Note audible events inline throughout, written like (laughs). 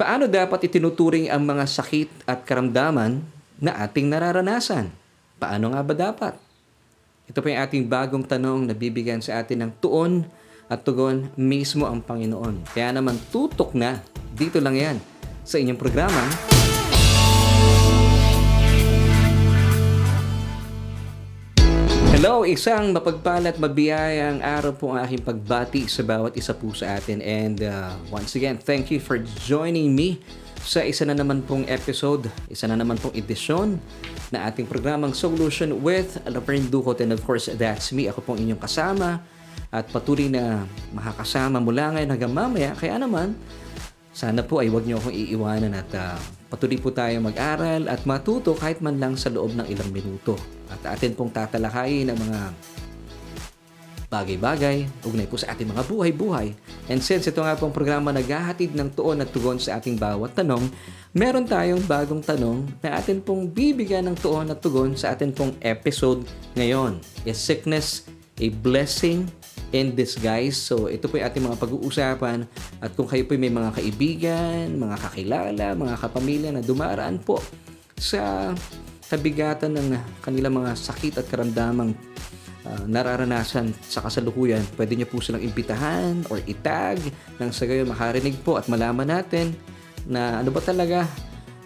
Paano dapat itinuturing ang mga sakit at karamdaman na ating nararanasan? Paano nga ba dapat? Ito po yung ating bagong tanong na bibigyan sa atin ng tuon at tugon mismo ang Panginoon. Kaya naman tutok na, dito lang yan, sa inyong programa, Hello, isang mapagpalat, mabiyayang araw po ang aking pagbati sa bawat isa po sa atin. And uh, once again, thank you for joining me sa isa na naman pong episode, isa na naman pong edisyon na ating programang Solution with Laverne Ducot. And of course, that's me. Ako pong inyong kasama at patuloy na makakasama mula ngayon hanggang mamaya. Kaya naman, sana po ay huwag niyo akong iiwanan at uh, patuloy po tayo mag-aral at matuto kahit man lang sa loob ng ilang minuto. At atin pong tatalakayin ang mga bagay-bagay, ugnay po sa ating mga buhay-buhay. And since ito nga pong programa naghahatid ng tuon at tugon sa ating bawat tanong, meron tayong bagong tanong na atin pong bibigyan ng tuon at tugon sa atin pong episode ngayon. Is sickness a blessing in disguise? So ito po yung ating mga pag-uusapan at kung kayo po may mga kaibigan, mga kakilala, mga kapamilya na dumaraan po sa kabigatan ng kanilang mga sakit at karamdamang uh, nararanasan sa kasalukuyan, pwede niyo po silang imbitahan or itag nang sa gayon makarinig po at malaman natin na ano ba talaga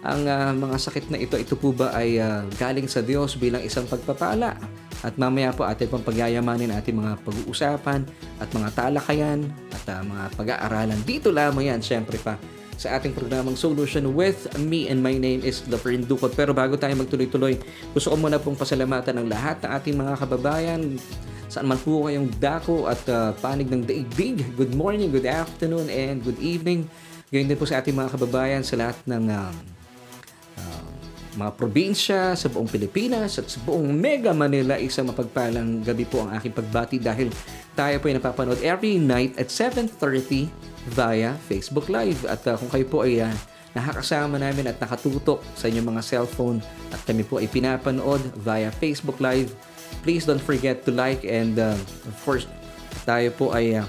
ang uh, mga sakit na ito. Ito po ba ay uh, galing sa Diyos bilang isang pagpapala? At mamaya po atin pang pagyayamanin ating mga pag-uusapan at mga talakayan at uh, mga pag-aaralan. Dito lamang yan, syempre pa sa ating programang Solution with me and my name is Dr. Indukot. Pero bago tayo magtuloy-tuloy, gusto ko muna pong pasalamatan ng lahat ng ating mga kababayan saan man po kayong dako at uh, panig ng daigdig. Good morning, good afternoon, and good evening. Ganyan din po sa ating mga kababayan sa lahat ng uh, mga probinsya sa buong Pilipinas at sa buong Mega Manila. Isang mapagpalang gabi po ang aking pagbati dahil tayo po ay napapanood every night at 7.30 via Facebook Live. At uh, kung kayo po ay uh, nakakasama namin at nakatutok sa inyong mga cellphone at kami po ay pinapanood via Facebook Live, please don't forget to like and uh, of course tayo po ay uh,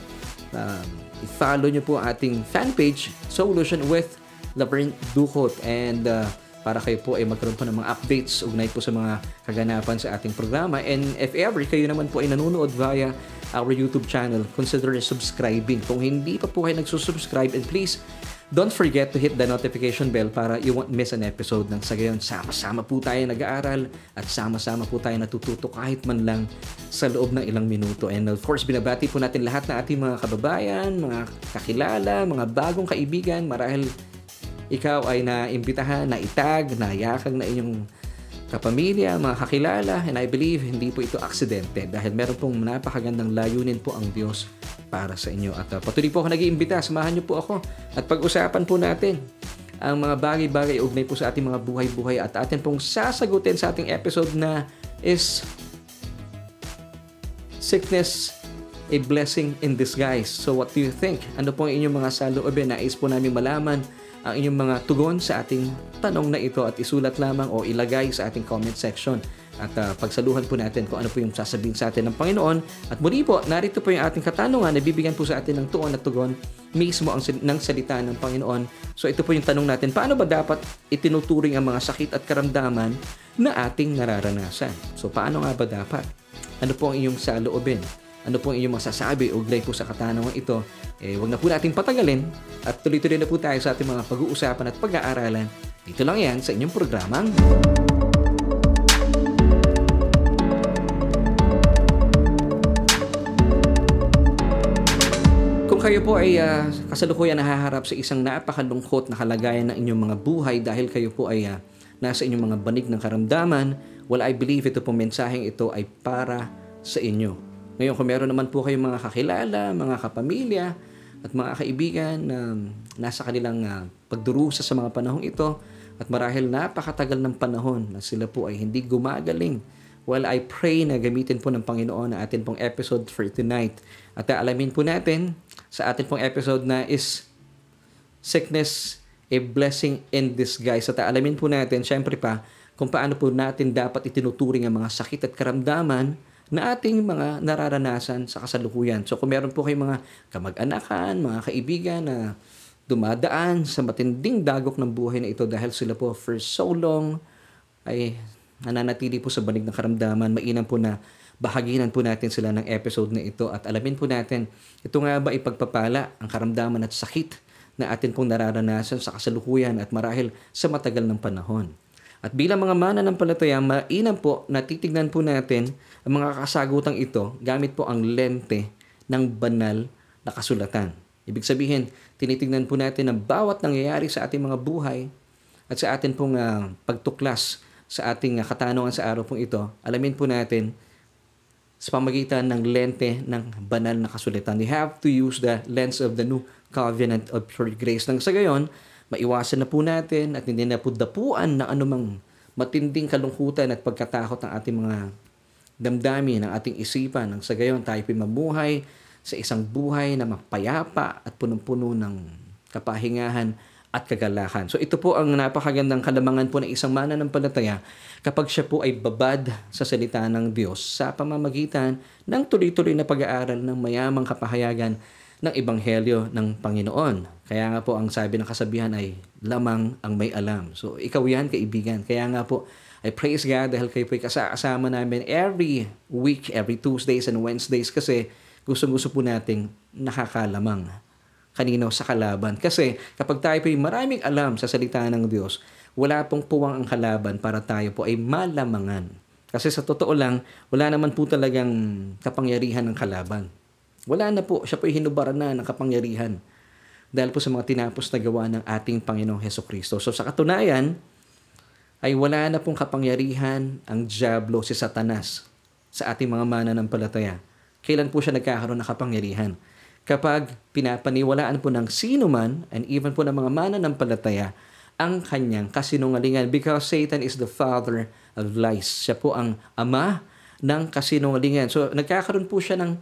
uh, i-follow nyo po ating fan page Solution with Laverne Ducot and uh, para kayo po ay magkaroon po ng mga updates ugnay po sa mga kaganapan sa ating programa. And if ever kayo naman po ay nanonood via our YouTube channel, consider subscribing. Kung hindi pa po kayo nagsusubscribe, and please, don't forget to hit the notification bell para you won't miss an episode ng sa gayon. Sama-sama po tayo nag-aaral at sama-sama po tayo natututo kahit man lang sa loob ng ilang minuto. And of course, binabati po natin lahat ng ating mga kababayan, mga kakilala, mga bagong kaibigan, marahil ikaw ay naimbitahan, naitag, nayakag na inyong kapamilya, mga kakilala, and I believe hindi po ito aksidente dahil meron pong napakagandang layunin po ang Diyos para sa inyo. At uh, patuloy po ako nag-iimbita, samahan niyo po ako at pag-usapan po natin ang mga bagay-bagay ugnay po sa ating mga buhay-buhay at atin pong sasagutin sa ating episode na is sickness a blessing in disguise. So what do you think? Ano po inyong mga saloobin? Nais po namin malaman ang inyong mga tugon sa ating tanong na ito at isulat lamang o ilagay sa ating comment section at uh, pagsaluhan po natin kung ano po yung sasabihin sa atin ng Panginoon. At muli po, narito po yung ating katanungan na bibigyan po sa atin ng tuon at tugon mismo ang, ng salita ng Panginoon. So ito po yung tanong natin, paano ba dapat itinuturing ang mga sakit at karamdaman na ating nararanasan? So paano nga ba dapat? Ano po ang iyong saloobin? Ano po ang inyong masasabi uglay po sa katanungan ito, eh, wag na po natin patagalin at tuloy-tuloy na po tayo sa ating mga pag-uusapan at pag-aaralan. Dito lang yan sa inyong programang kayo po ay uh, kasalukuyan nahaharap sa isang napakalungkot na kalagayan ng inyong mga buhay dahil kayo po ay uh, nasa inyong mga banig ng karamdaman, well, I believe ito po mensaheng ito ay para sa inyo. Ngayon, kung meron naman po kayong mga kakilala, mga kapamilya, at mga kaibigan na nasa kanilang uh, pagdurusa sa mga panahong ito, at marahil napakatagal ng panahon na sila po ay hindi gumagaling. Well, I pray na gamitin po ng Panginoon ang atin pong episode for tonight. At alamin po natin sa atin pong episode na is sickness a blessing in disguise. At alamin po natin, syempre pa, kung paano po natin dapat itinuturing ang mga sakit at karamdaman na ating mga nararanasan sa kasalukuyan. So kung meron po kayong mga kamag-anakan, mga kaibigan na dumadaan sa matinding dagok ng buhay na ito dahil sila po for so long ay nananatili po sa banig ng karamdaman. Mainam po na bahaginan po natin sila ng episode na ito at alamin po natin ito nga ba ipagpapala ang karamdaman at sakit na atin pong nararanasan sa kasalukuyan at marahil sa matagal ng panahon. At bilang mga mana ng palataya, mainam po na titignan po natin ang mga kasagutang ito gamit po ang lente ng banal na kasulatan. Ibig sabihin, tinitingnan po natin ang bawat nangyayari sa ating mga buhay at sa atin pong uh, pagtuklas sa ating uh, katanungan sa araw pong ito, alamin po natin sa pamagitan ng lente ng banal na kasulatan. We have to use the lens of the new covenant of pure grace. Nang sa gayon, maiwasan na po natin at hindi na po dapuan ng anumang matinding kalungkutan at pagkatakot ng ating mga damdamin, ng ating isipan. Nang sa gayon, tayo po mabuhay sa isang buhay na mapayapa at punong-puno ng kapahingahan at kagalakan. So ito po ang napakagandang kalamangan po ng isang mananampalataya kapag siya po ay babad sa salita ng Diyos sa pamamagitan ng tuloy-tuloy na pag-aaral ng mayamang kapahayagan ng Ebanghelyo ng Panginoon. Kaya nga po ang sabi ng kasabihan ay lamang ang may alam. So ikaw yan kaibigan. Kaya nga po I praise God dahil kayo po kasama namin every week, every Tuesdays and Wednesdays kasi gusto-gusto po nating nakakalamang kanino sa kalaban. Kasi kapag tayo po ay maraming alam sa salita ng Diyos, wala pong puwang ang kalaban para tayo po ay malamangan. Kasi sa totoo lang, wala naman po talagang kapangyarihan ng kalaban. Wala na po, siya po ay hinubaran na ng kapangyarihan dahil po sa mga tinapos na gawa ng ating Panginoong Heso Kristo. So sa katunayan, ay wala na pong kapangyarihan ang Diablo si Satanas sa ating mga mananampalataya. Kailan po siya nagkakaroon ng kapangyarihan? kapag pinapaniwalaan po ng sino man and even po ng mga mananampalataya ang kanyang kasinungalingan because Satan is the father of lies. Siya po ang ama ng kasinungalingan. So nagkakaroon po siya ng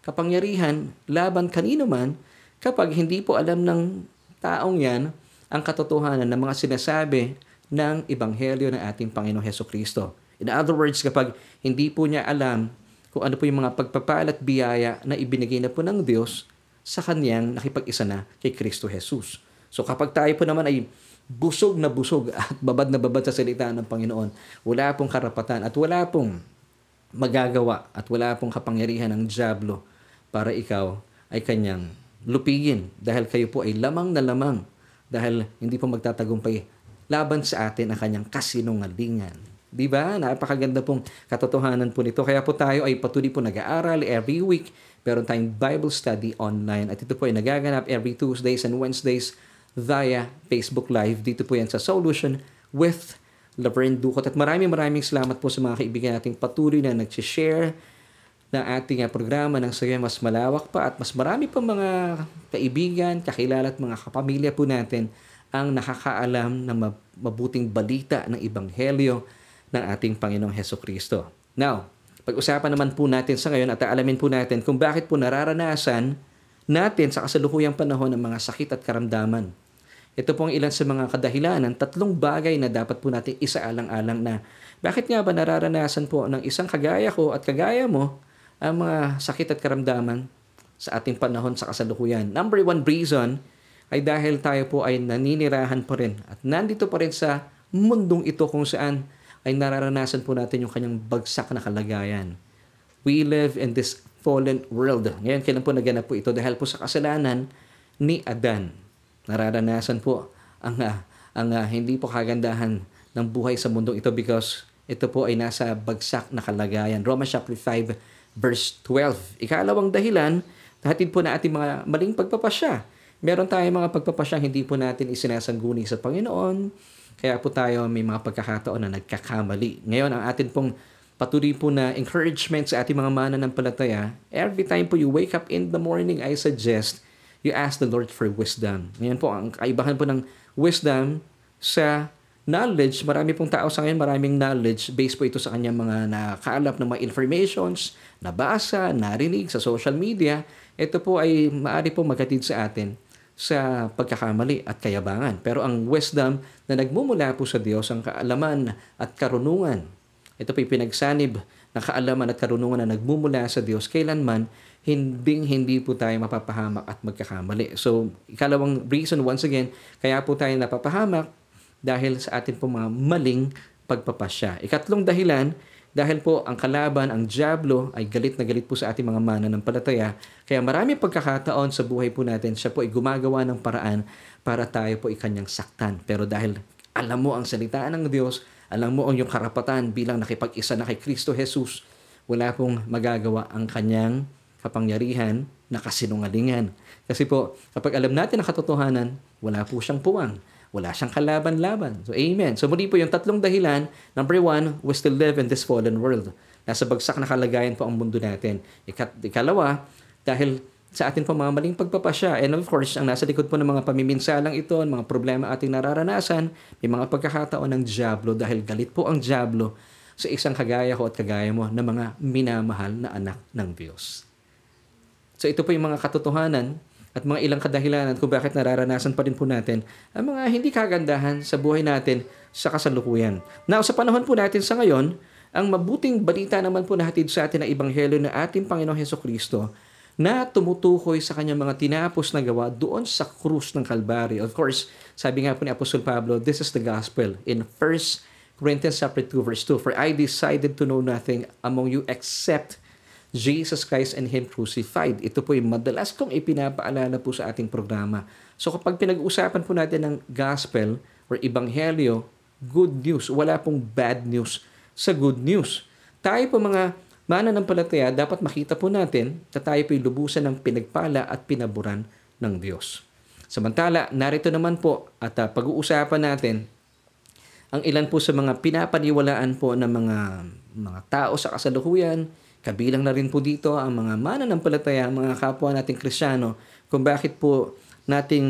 kapangyarihan laban kanino man kapag hindi po alam ng taong yan ang katotohanan ng mga sinasabi ng Ebanghelyo ng ating Panginoong Heso Kristo. In other words, kapag hindi po niya alam kung ano po yung mga pagpapala at biyaya na ibinigay na po ng Diyos sa kanyang nakipag-isa na kay Kristo Jesus. So kapag tayo po naman ay busog na busog (laughs) at babad na babad sa salita ng Panginoon, wala pong karapatan at wala pong magagawa at wala pong kapangyarihan ng Diablo para ikaw ay kanyang lupigin dahil kayo po ay lamang na lamang dahil hindi po magtatagumpay laban sa atin ang kanyang kasinungalingan. Di ba? Napakaganda pong katotohanan po nito. Kaya po tayo ay patuloy po nag-aaral every week. Meron tayong Bible study online. At ito po ay nagaganap every Tuesdays and Wednesdays via Facebook Live. Dito po yan sa Solution with Laverne Ducot. At maraming maraming salamat po sa mga kaibigan nating patuloy na nag-share ng ating programa ng saya mas malawak pa at mas marami pa mga kaibigan, kakilala at mga kapamilya po natin ang nakakaalam ng mabuting balita ng Ebanghelyo ng ating Panginoong Heso Kristo. Now, pag-usapan naman po natin sa ngayon at alamin po natin kung bakit po nararanasan natin sa kasalukuyang panahon ng mga sakit at karamdaman. Ito po ang ilan sa mga kadahilan ng tatlong bagay na dapat po natin isaalang-alang na bakit nga ba nararanasan po ng isang kagaya ko at kagaya mo ang mga sakit at karamdaman sa ating panahon sa kasalukuyan. Number one reason ay dahil tayo po ay naninirahan pa rin at nandito pa rin sa mundong ito kung saan ay nararanasan po natin yung kanyang bagsak na kalagayan. We live in this fallen world. Ngayon, kailan po naganap po ito? Dahil po sa kasalanan ni Adan. Nararanasan po ang, uh, ang uh, hindi po kagandahan ng buhay sa mundong ito because ito po ay nasa bagsak na kalagayan. Romans chapter 5 verse 12. Ikalawang dahilan, hatid po na ating mga maling pagpapasya. Meron tayong mga pagpapasya hindi po natin isinasangguni sa Panginoon kaya po tayo may mga pagkakataon na nagkakamali. Ngayon, ang atin pong patuloy po na encouragement sa ating mga mananampalataya, every time po you wake up in the morning, I suggest you ask the Lord for wisdom. Ngayon po, ang kaibahan po ng wisdom sa knowledge, marami pong tao sa ngayon, maraming knowledge, based po ito sa kanyang mga nakaalap ng mga informations, nabasa, narinig sa social media. Ito po ay maaari po maghatid sa atin sa pagkakamali at kayabangan. Pero ang wisdom na nagmumula po sa Diyos, ang kaalaman at karunungan, ito po pinagsanib na kaalaman at karunungan na nagmumula sa Diyos, kailanman hindi hindi po tayo mapapahamak at magkakamali. So, ikalawang reason once again, kaya po tayo napapahamak dahil sa atin po mga maling pagpapasya. Ikatlong dahilan, dahil po ang kalaban, ang Diablo, ay galit na galit po sa ating mga mananampalataya. Kaya marami pagkakataon sa buhay po natin, siya po ay gumagawa ng paraan para tayo po ay kanyang saktan. Pero dahil alam mo ang salita ng Diyos, alam mo ang iyong karapatan bilang nakipag-isa na kay Kristo Jesus, wala pong magagawa ang kanyang kapangyarihan na kasinungalingan. Kasi po, kapag alam natin ang katotohanan, wala po siyang puwang. Wala siyang kalaban-laban. So, amen. So, muli po yung tatlong dahilan. Number one, we still live in this fallen world. Nasa bagsak na kalagayan po ang mundo natin. Ikat, ikalawa, dahil sa atin po mga maling pagpapasya. And of course, ang nasa likod po ng mga pamiminsalang ito, mga problema ating nararanasan, may mga pagkakataon ng Diablo dahil galit po ang Diablo sa isang kagaya ko at kagaya mo na mga minamahal na anak ng Diyos. So ito po yung mga katotohanan at mga ilang kadahilanan kung bakit nararanasan pa rin po natin ang mga hindi kagandahan sa buhay natin sa kasalukuyan. Now, sa panahon po natin sa ngayon, ang mabuting balita naman po natin sa atin ng Ebanghelyo na ating Panginoong Heso Kristo na tumutukoy sa kanyang mga tinapos na gawa doon sa krus ng Kalbaryo. Of course, sabi nga po ni Apostol Pablo, this is the gospel in 1 Corinthians chapter 2 verse 2, For I decided to know nothing among you except Jesus Christ and Him crucified. Ito po yung madalas kong ipinapaalala po sa ating programa. So kapag pinag-uusapan po natin ng gospel or ebanghelyo, good news. Wala pong bad news sa good news. Tayo po mga mananampalataya, dapat makita po natin na tayo po lubusan ng pinagpala at pinaburan ng Diyos. Samantala, narito naman po at uh, pag-uusapan natin ang ilan po sa mga pinapaniwalaan po ng mga mga tao sa kasalukuyan, Kabilang na rin po dito ang mga mananampalataya, mga kapwa nating Krisyano, kung bakit po nating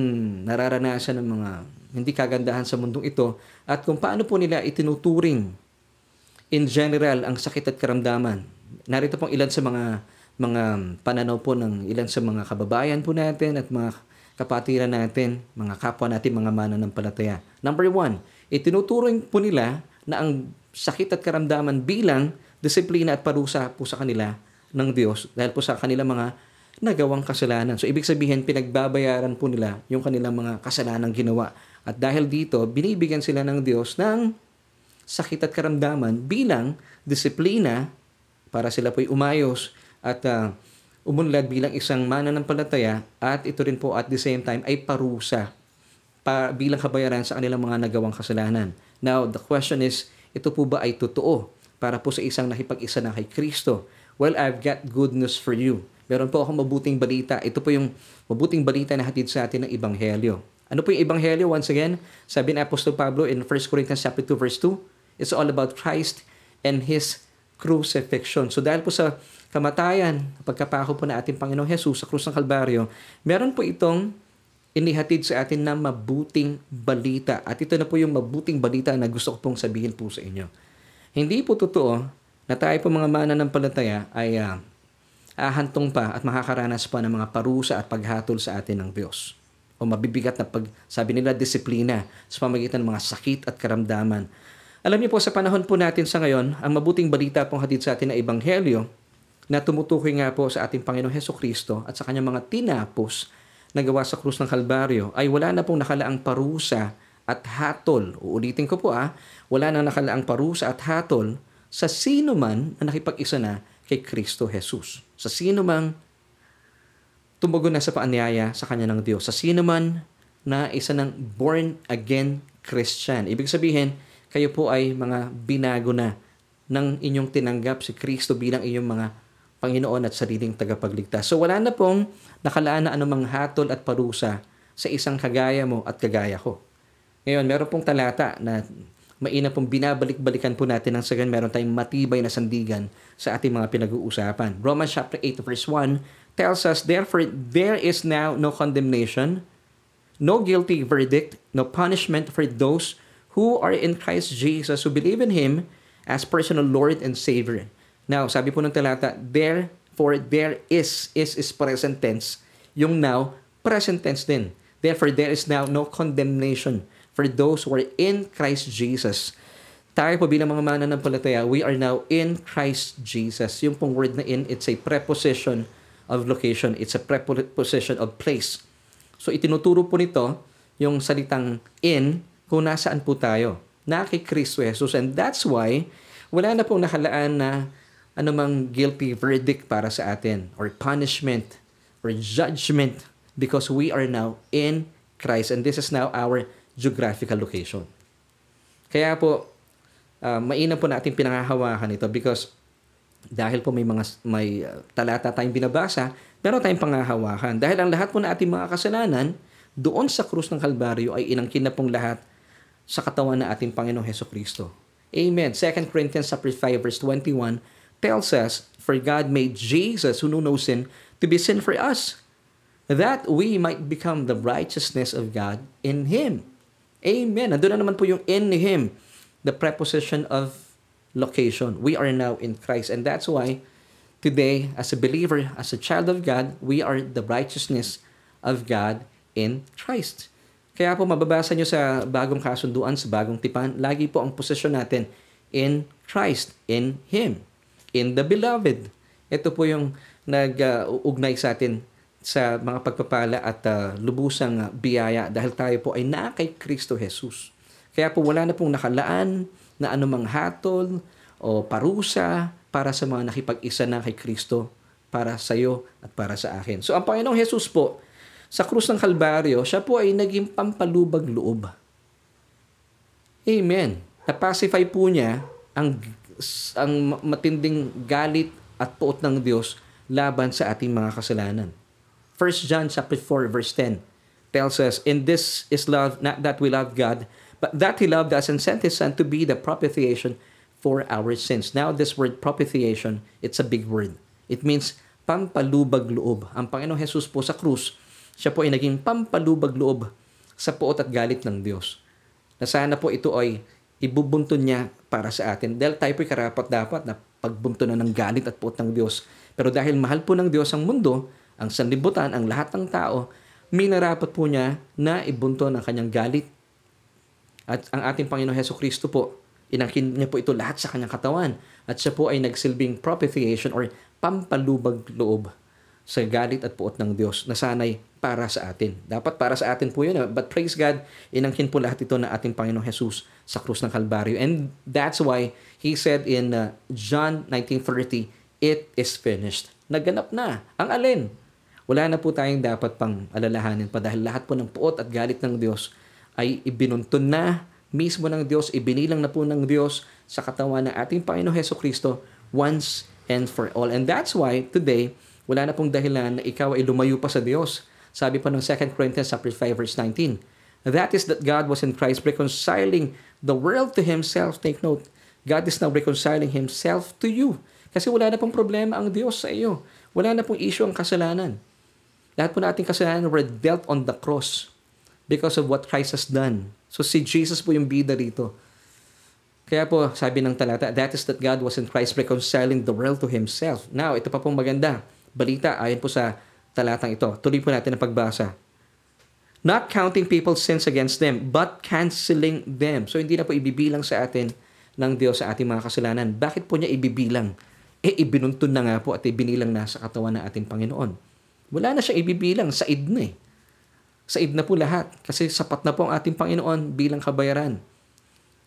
nararanasan ng mga hindi kagandahan sa mundong ito at kung paano po nila itinuturing in general ang sakit at karamdaman. Narito pong ilan sa mga mga pananaw po ng ilan sa mga kababayan po natin at mga kapatiran natin, mga kapwa natin, mga mananampalataya. Number one, itinuturing po nila na ang sakit at karamdaman bilang disiplina at parusa po sa kanila ng Diyos dahil po sa kanilang mga nagawang kasalanan. So, ibig sabihin, pinagbabayaran po nila yung kanilang mga kasalanang ginawa. At dahil dito, binibigyan sila ng Diyos ng sakit at karamdaman bilang disiplina para sila po'y umayos at uh, umunlad bilang isang mananampalataya at ito rin po at the same time ay parusa pa, bilang kabayaran sa kanilang mga nagawang kasalanan. Now, the question is, ito po ba ay totoo? Para po sa isang nakipag-isa na kay Kristo. Well, I've got good news for you. Meron po akong mabuting balita. Ito po yung mabuting balita na hatid sa atin ng Ebanghelyo. Ano po yung Ebanghelyo? Once again, sabi ni Apostol Pablo in 1 Corinthians chapter 2 verse 2, it's all about Christ and His crucifixion. So dahil po sa kamatayan, pagkapako po na ating Panginoong Jesus sa krus ng Kalbaryo, meron po itong inihatid sa atin na mabuting balita. At ito na po yung mabuting balita na gusto ko pong sabihin po sa inyo. Hindi po totoo na tayo po mga mananampalataya ay uh, ahantong pa at makakaranas pa ng mga parusa at paghatol sa atin ng Diyos. O mabibigat na pag, sabi nila, disiplina sa pamagitan ng mga sakit at karamdaman. Alam niyo po, sa panahon po natin sa ngayon, ang mabuting balita pong hatid sa atin na Ebanghelyo na tumutukoy nga po sa ating Panginoong Heso Kristo at sa kanyang mga tinapos na gawa sa krus ng Kalbaryo ay wala na pong nakalaang parusa at hatol. Uulitin ko po ah, wala nang nakalaang parusa at hatol sa sino man na nakipag-isa na kay Kristo Jesus. Sa sino man tumugon na sa paanyaya sa kanya ng Diyos. Sa sino man na isa ng born again Christian. Ibig sabihin, kayo po ay mga binago na ng inyong tinanggap si Kristo bilang inyong mga Panginoon at sariling tagapagligtas. So wala na pong nakalaan na anumang hatol at parusa sa isang kagaya mo at kagaya ko. Ngayon, meron pong talata na maina pong binabalik-balikan po natin ng sagan meron tayong matibay na sandigan sa ating mga pinag-uusapan. Romans chapter 8 verse 1 tells us, Therefore, there is now no condemnation, no guilty verdict, no punishment for those who are in Christ Jesus, who believe in Him as personal Lord and Savior. Now, sabi po ng talata, therefore, there is, is is present tense. Yung now, present tense din. Therefore, there is now no condemnation for those who are in Christ Jesus. Tayo po bilang mga mananampalataya, we are now in Christ Jesus. Yung pong word na in, it's a preposition of location. It's a preposition of place. So itinuturo po nito yung salitang in kung nasaan po tayo. Na kay Kristo Jesus. And that's why wala na pong nakalaan na anumang guilty verdict para sa atin or punishment or judgment because we are now in Christ and this is now our geographical location. Kaya po, uh, mainam po natin pinangahawakan ito because dahil po may mga may uh, talata tayong binabasa, meron tayong pangahawakan. Dahil ang lahat po na ating mga kasalanan, doon sa krus ng Kalbaryo ay inangkin na pong lahat sa katawan ng ating Panginoong Heso Kristo. Amen. 2 Corinthians 5 verse 21 tells us, For God made Jesus, who knew no sin, to be sin for us, that we might become the righteousness of God in Him. Amen. Nandun na naman po yung in Him, the preposition of location. We are now in Christ. And that's why today, as a believer, as a child of God, we are the righteousness of God in Christ. Kaya po mababasa nyo sa bagong kasunduan, sa bagong tipan, lagi po ang posisyon natin in Christ, in Him, in the Beloved. Ito po yung nag-ugnay sa atin sa mga pagpapala at uh, lubusang biyaya dahil tayo po ay na kay Kristo Jesus. Kaya po wala na pong nakalaan na anumang hatol o parusa para sa mga nakipag-isa na kay Kristo para sa iyo at para sa akin. So ang Panginoong Jesus po, sa krus ng Kalbaryo, siya po ay naging pampalubag loob. Amen. Na-pacify po niya ang, ang matinding galit at puot ng Diyos laban sa ating mga kasalanan. 1 John chapter 4 verse 10 tells us, In this is love, not that we love God, but that He loved us and sent His Son to be the propitiation for our sins. Now, this word propitiation, it's a big word. It means pampalubag loob. Ang Panginoong Jesus po sa krus, siya po ay naging pampalubag loob sa puot at galit ng Diyos. Na sana po ito ay ibubuntun niya para sa atin. Dahil tayo po'y karapat dapat na pagbuntunan ng galit at puot ng Diyos. Pero dahil mahal po ng Diyos ang mundo, ang sanlibutan, ang lahat ng tao, minarapat po niya na ibunton ang kanyang galit. At ang ating Panginoon Heso Kristo po, inangkin niya po ito lahat sa kanyang katawan. At siya po ay nagsilbing propitiation or pampalubag loob sa galit at puot ng Diyos na sanay para sa atin. Dapat para sa atin po yun. Eh. But praise God, inangkin po lahat ito na ating Panginoong Jesus sa krus ng Kalbaryo. And that's why He said in uh, John 19.30, It is finished. Naganap na. Ang alin? Wala na po tayong dapat pang alalahanin pa dahil lahat po ng puot at galit ng Diyos ay ibinuntun na mismo ng Diyos, ibinilang na po ng Diyos sa katawan ng ating Panginoon Heso Kristo once and for all. And that's why today, wala na pong dahilan na ikaw ay lumayo pa sa Diyos. Sabi pa ng 2 Corinthians 5 verse 19, That is that God was in Christ reconciling the world to Himself. Take note, God is now reconciling Himself to you. Kasi wala na pong problema ang Diyos sa iyo. Wala na pong issue ang kasalanan. Lahat po nating kasalanan were dealt on the cross because of what Christ has done. So si Jesus po yung bida rito. Kaya po, sabi ng talata, that is that God was in Christ reconciling the world to Himself. Now, ito pa pong maganda. Balita, ayon po sa talatang ito. Tuloy po natin ang pagbasa. Not counting people's sins against them, but canceling them. So, hindi na po ibibilang sa atin ng Diyos sa ating mga kasalanan. Bakit po niya ibibilang? Eh, ibinuntun na nga po at ibinilang na sa katawan ng ating Panginoon. Wala na siyang ibibilang, said na eh. Said na po lahat kasi sapat na po ang ating Panginoon bilang kabayaran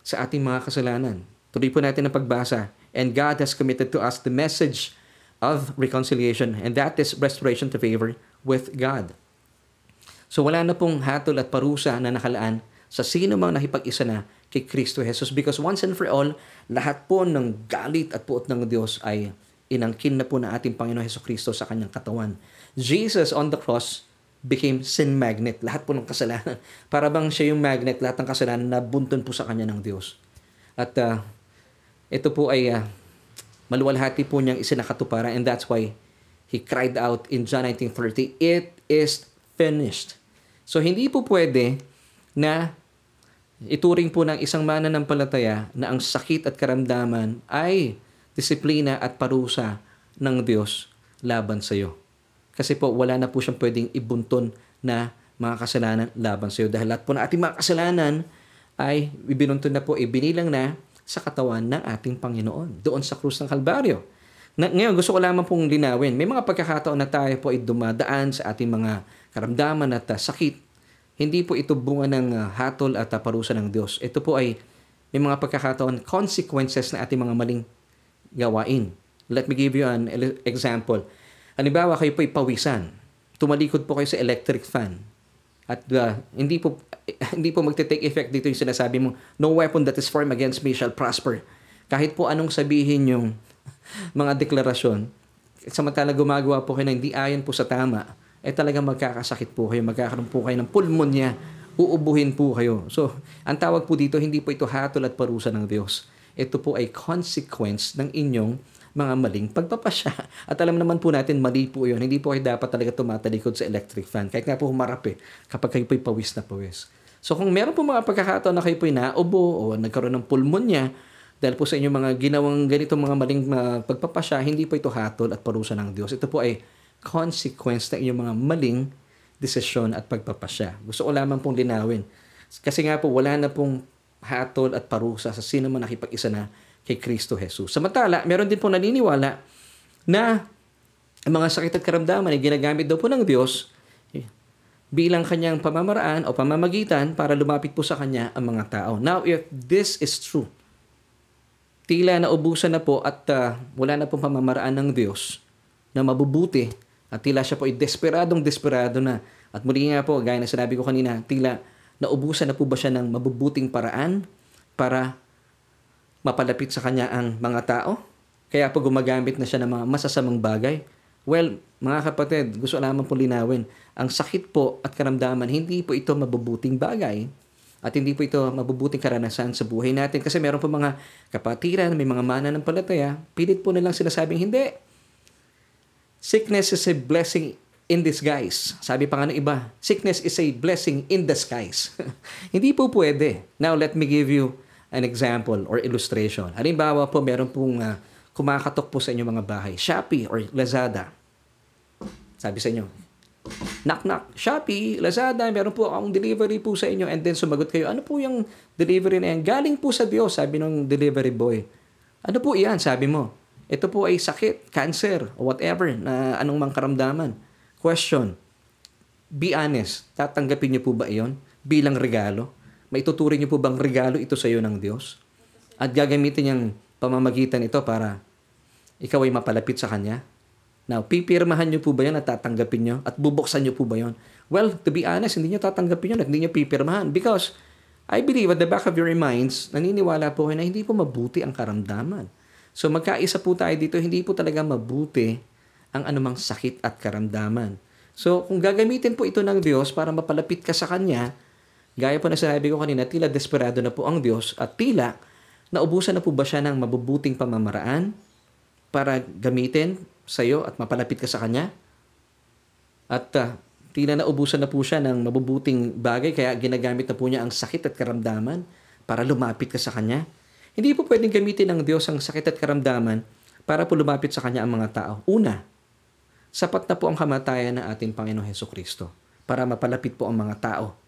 sa ating mga kasalanan. Tuloy po natin ang pagbasa. And God has committed to us the message of reconciliation and that is restoration to favor with God. So wala na pong hatol at parusa na nakalaan sa sino mang nakipag-isa na kay Kristo Jesus because once and for all, lahat po ng galit at puot ng Diyos ay inangkin na po na ating Panginoon Heso Kristo sa kanyang katawan. Jesus on the cross became sin magnet. Lahat po ng kasalanan. (laughs) Para bang siya yung magnet, lahat ng kasalanan na bunton po sa kanya ng Diyos. At uh, ito po ay uh, maluwalhati po niyang isinakatuparan and that's why he cried out in John 19.30, It is finished. So hindi po pwede na ituring po ng isang mananampalataya na ang sakit at karamdaman ay disiplina at parusa ng Diyos laban sa iyo. Kasi po wala na po siyang pwedeng ibunton na mga kasalanan laban sa iyo. Dahil lahat po na ating mga kasalanan ay ibinunton na po, ibinilang na sa katawan ng ating Panginoon doon sa krus ng Kalbaryo. Na, ngayon, gusto ko lamang pong linawin. May mga pagkakataon na tayo po ay dumadaan sa ating mga karamdaman at uh, sakit. Hindi po ito bunga ng uh, hatol at uh, parusa ng Diyos. Ito po ay may mga pagkakataon, consequences na ating mga maling gawain. Let me give you an example. Halimbawa, kayo po ay pawisan. Tumalikod po kayo sa electric fan. At uh, hindi po (laughs) hindi po magte-take effect dito yung sinasabi mo, no weapon that is formed against me shall prosper. Kahit po anong sabihin yung (laughs) mga deklarasyon, samantala gumagawa po kayo na hindi ayon po sa tama, eh talagang magkakasakit po kayo, magkakaroon po kayo ng pulmonya, uubuhin po kayo. So, ang tawag po dito, hindi po ito hatol at parusa ng Diyos. Ito po ay consequence ng inyong mga maling pagpapasya. (laughs) At alam naman po natin, mali po yun. Hindi po kayo dapat talaga tumatalikod sa electric fan. Kahit nga po humarap eh, kapag kayo po'y pawis na pawis. So kung meron po mga pagkakataon na kayo po'y naubo o nagkaroon ng pulmonya, dahil po sa inyong mga ginawang ganito mga maling pagpapasya, hindi po ito hatol at parusa ng Diyos. Ito po ay consequence ng inyong mga maling desisyon at pagpapasya. Gusto ko lamang pong linawin. Kasi nga po, wala na pong hatol at parusa sa sino man nakipag-isa na kay Kristo Jesus. Samantala, meron din po naniniwala na ang mga sakit at karamdaman ay ginagamit daw po ng Diyos eh, bilang kanyang pamamaraan o pamamagitan para lumapit po sa kanya ang mga tao. Now, if this is true, tila naubusan na po at uh, wala na pong pamamaraan ng Diyos na mabubuti at tila siya po ay desperadong desperado na. At muli nga po, gaya na sinabi ko kanina, tila naubusan na po ba siya ng mabubuting paraan para mapalapit sa kanya ang mga tao? Kaya po gumagamit na siya ng mga masasamang bagay? Well, mga kapatid, gusto lamang po linawin, ang sakit po at karamdaman, hindi po ito mabubuting bagay at hindi po ito mabubuting karanasan sa buhay natin kasi meron po mga kapatiran, may mga mana ng palataya, pilit po nilang sinasabing hindi. Sickness is a blessing in disguise. Sabi pa nga ng iba, sickness is a blessing in disguise. (laughs) hindi po pwede. Now, let me give you an example or illustration. Halimbawa po, meron pong uh, kumakatok po sa inyong mga bahay. Shopee or Lazada. Sabi sa inyo, knock knock, Shopee, Lazada, meron po akong delivery po sa inyo. And then sumagot kayo, ano po yung delivery na yan? Galing po sa Diyos, sabi ng delivery boy. Ano po iyan, sabi mo? Ito po ay sakit, cancer, or whatever, na anong mang karamdaman. Question, be honest, tatanggapin niyo po ba iyon bilang regalo? Maituturing niyo po bang regalo ito sa iyo ng Diyos? At gagamitin niyang pamamagitan ito para ikaw ay mapalapit sa Kanya? Now, pipirmahan nyo po ba yan at tatanggapin nyo? At bubuksan nyo po ba yon? Well, to be honest, hindi nyo tatanggapin yun at hindi nyo pipirmahan because I believe at the back of your minds, naniniwala po kayo na hindi po mabuti ang karamdaman. So magkaisa po tayo dito, hindi po talaga mabuti ang anumang sakit at karamdaman. So kung gagamitin po ito ng Diyos para mapalapit ka sa Kanya, gaya po na sinabi ko kanina, tila desperado na po ang Diyos at tila naubusan na po ba siya ng mabubuting pamamaraan para gamitin sa iyo at mapalapit ka sa Kanya. At uh, tila naubusan na po siya ng mabubuting bagay kaya ginagamit na po niya ang sakit at karamdaman para lumapit ka sa Kanya. Hindi po pwedeng gamitin ng Diyos ang sakit at karamdaman para po lumapit sa Kanya ang mga tao. Una, sapat na po ang kamatayan ng ating Panginoong Heso Kristo para mapalapit po ang mga tao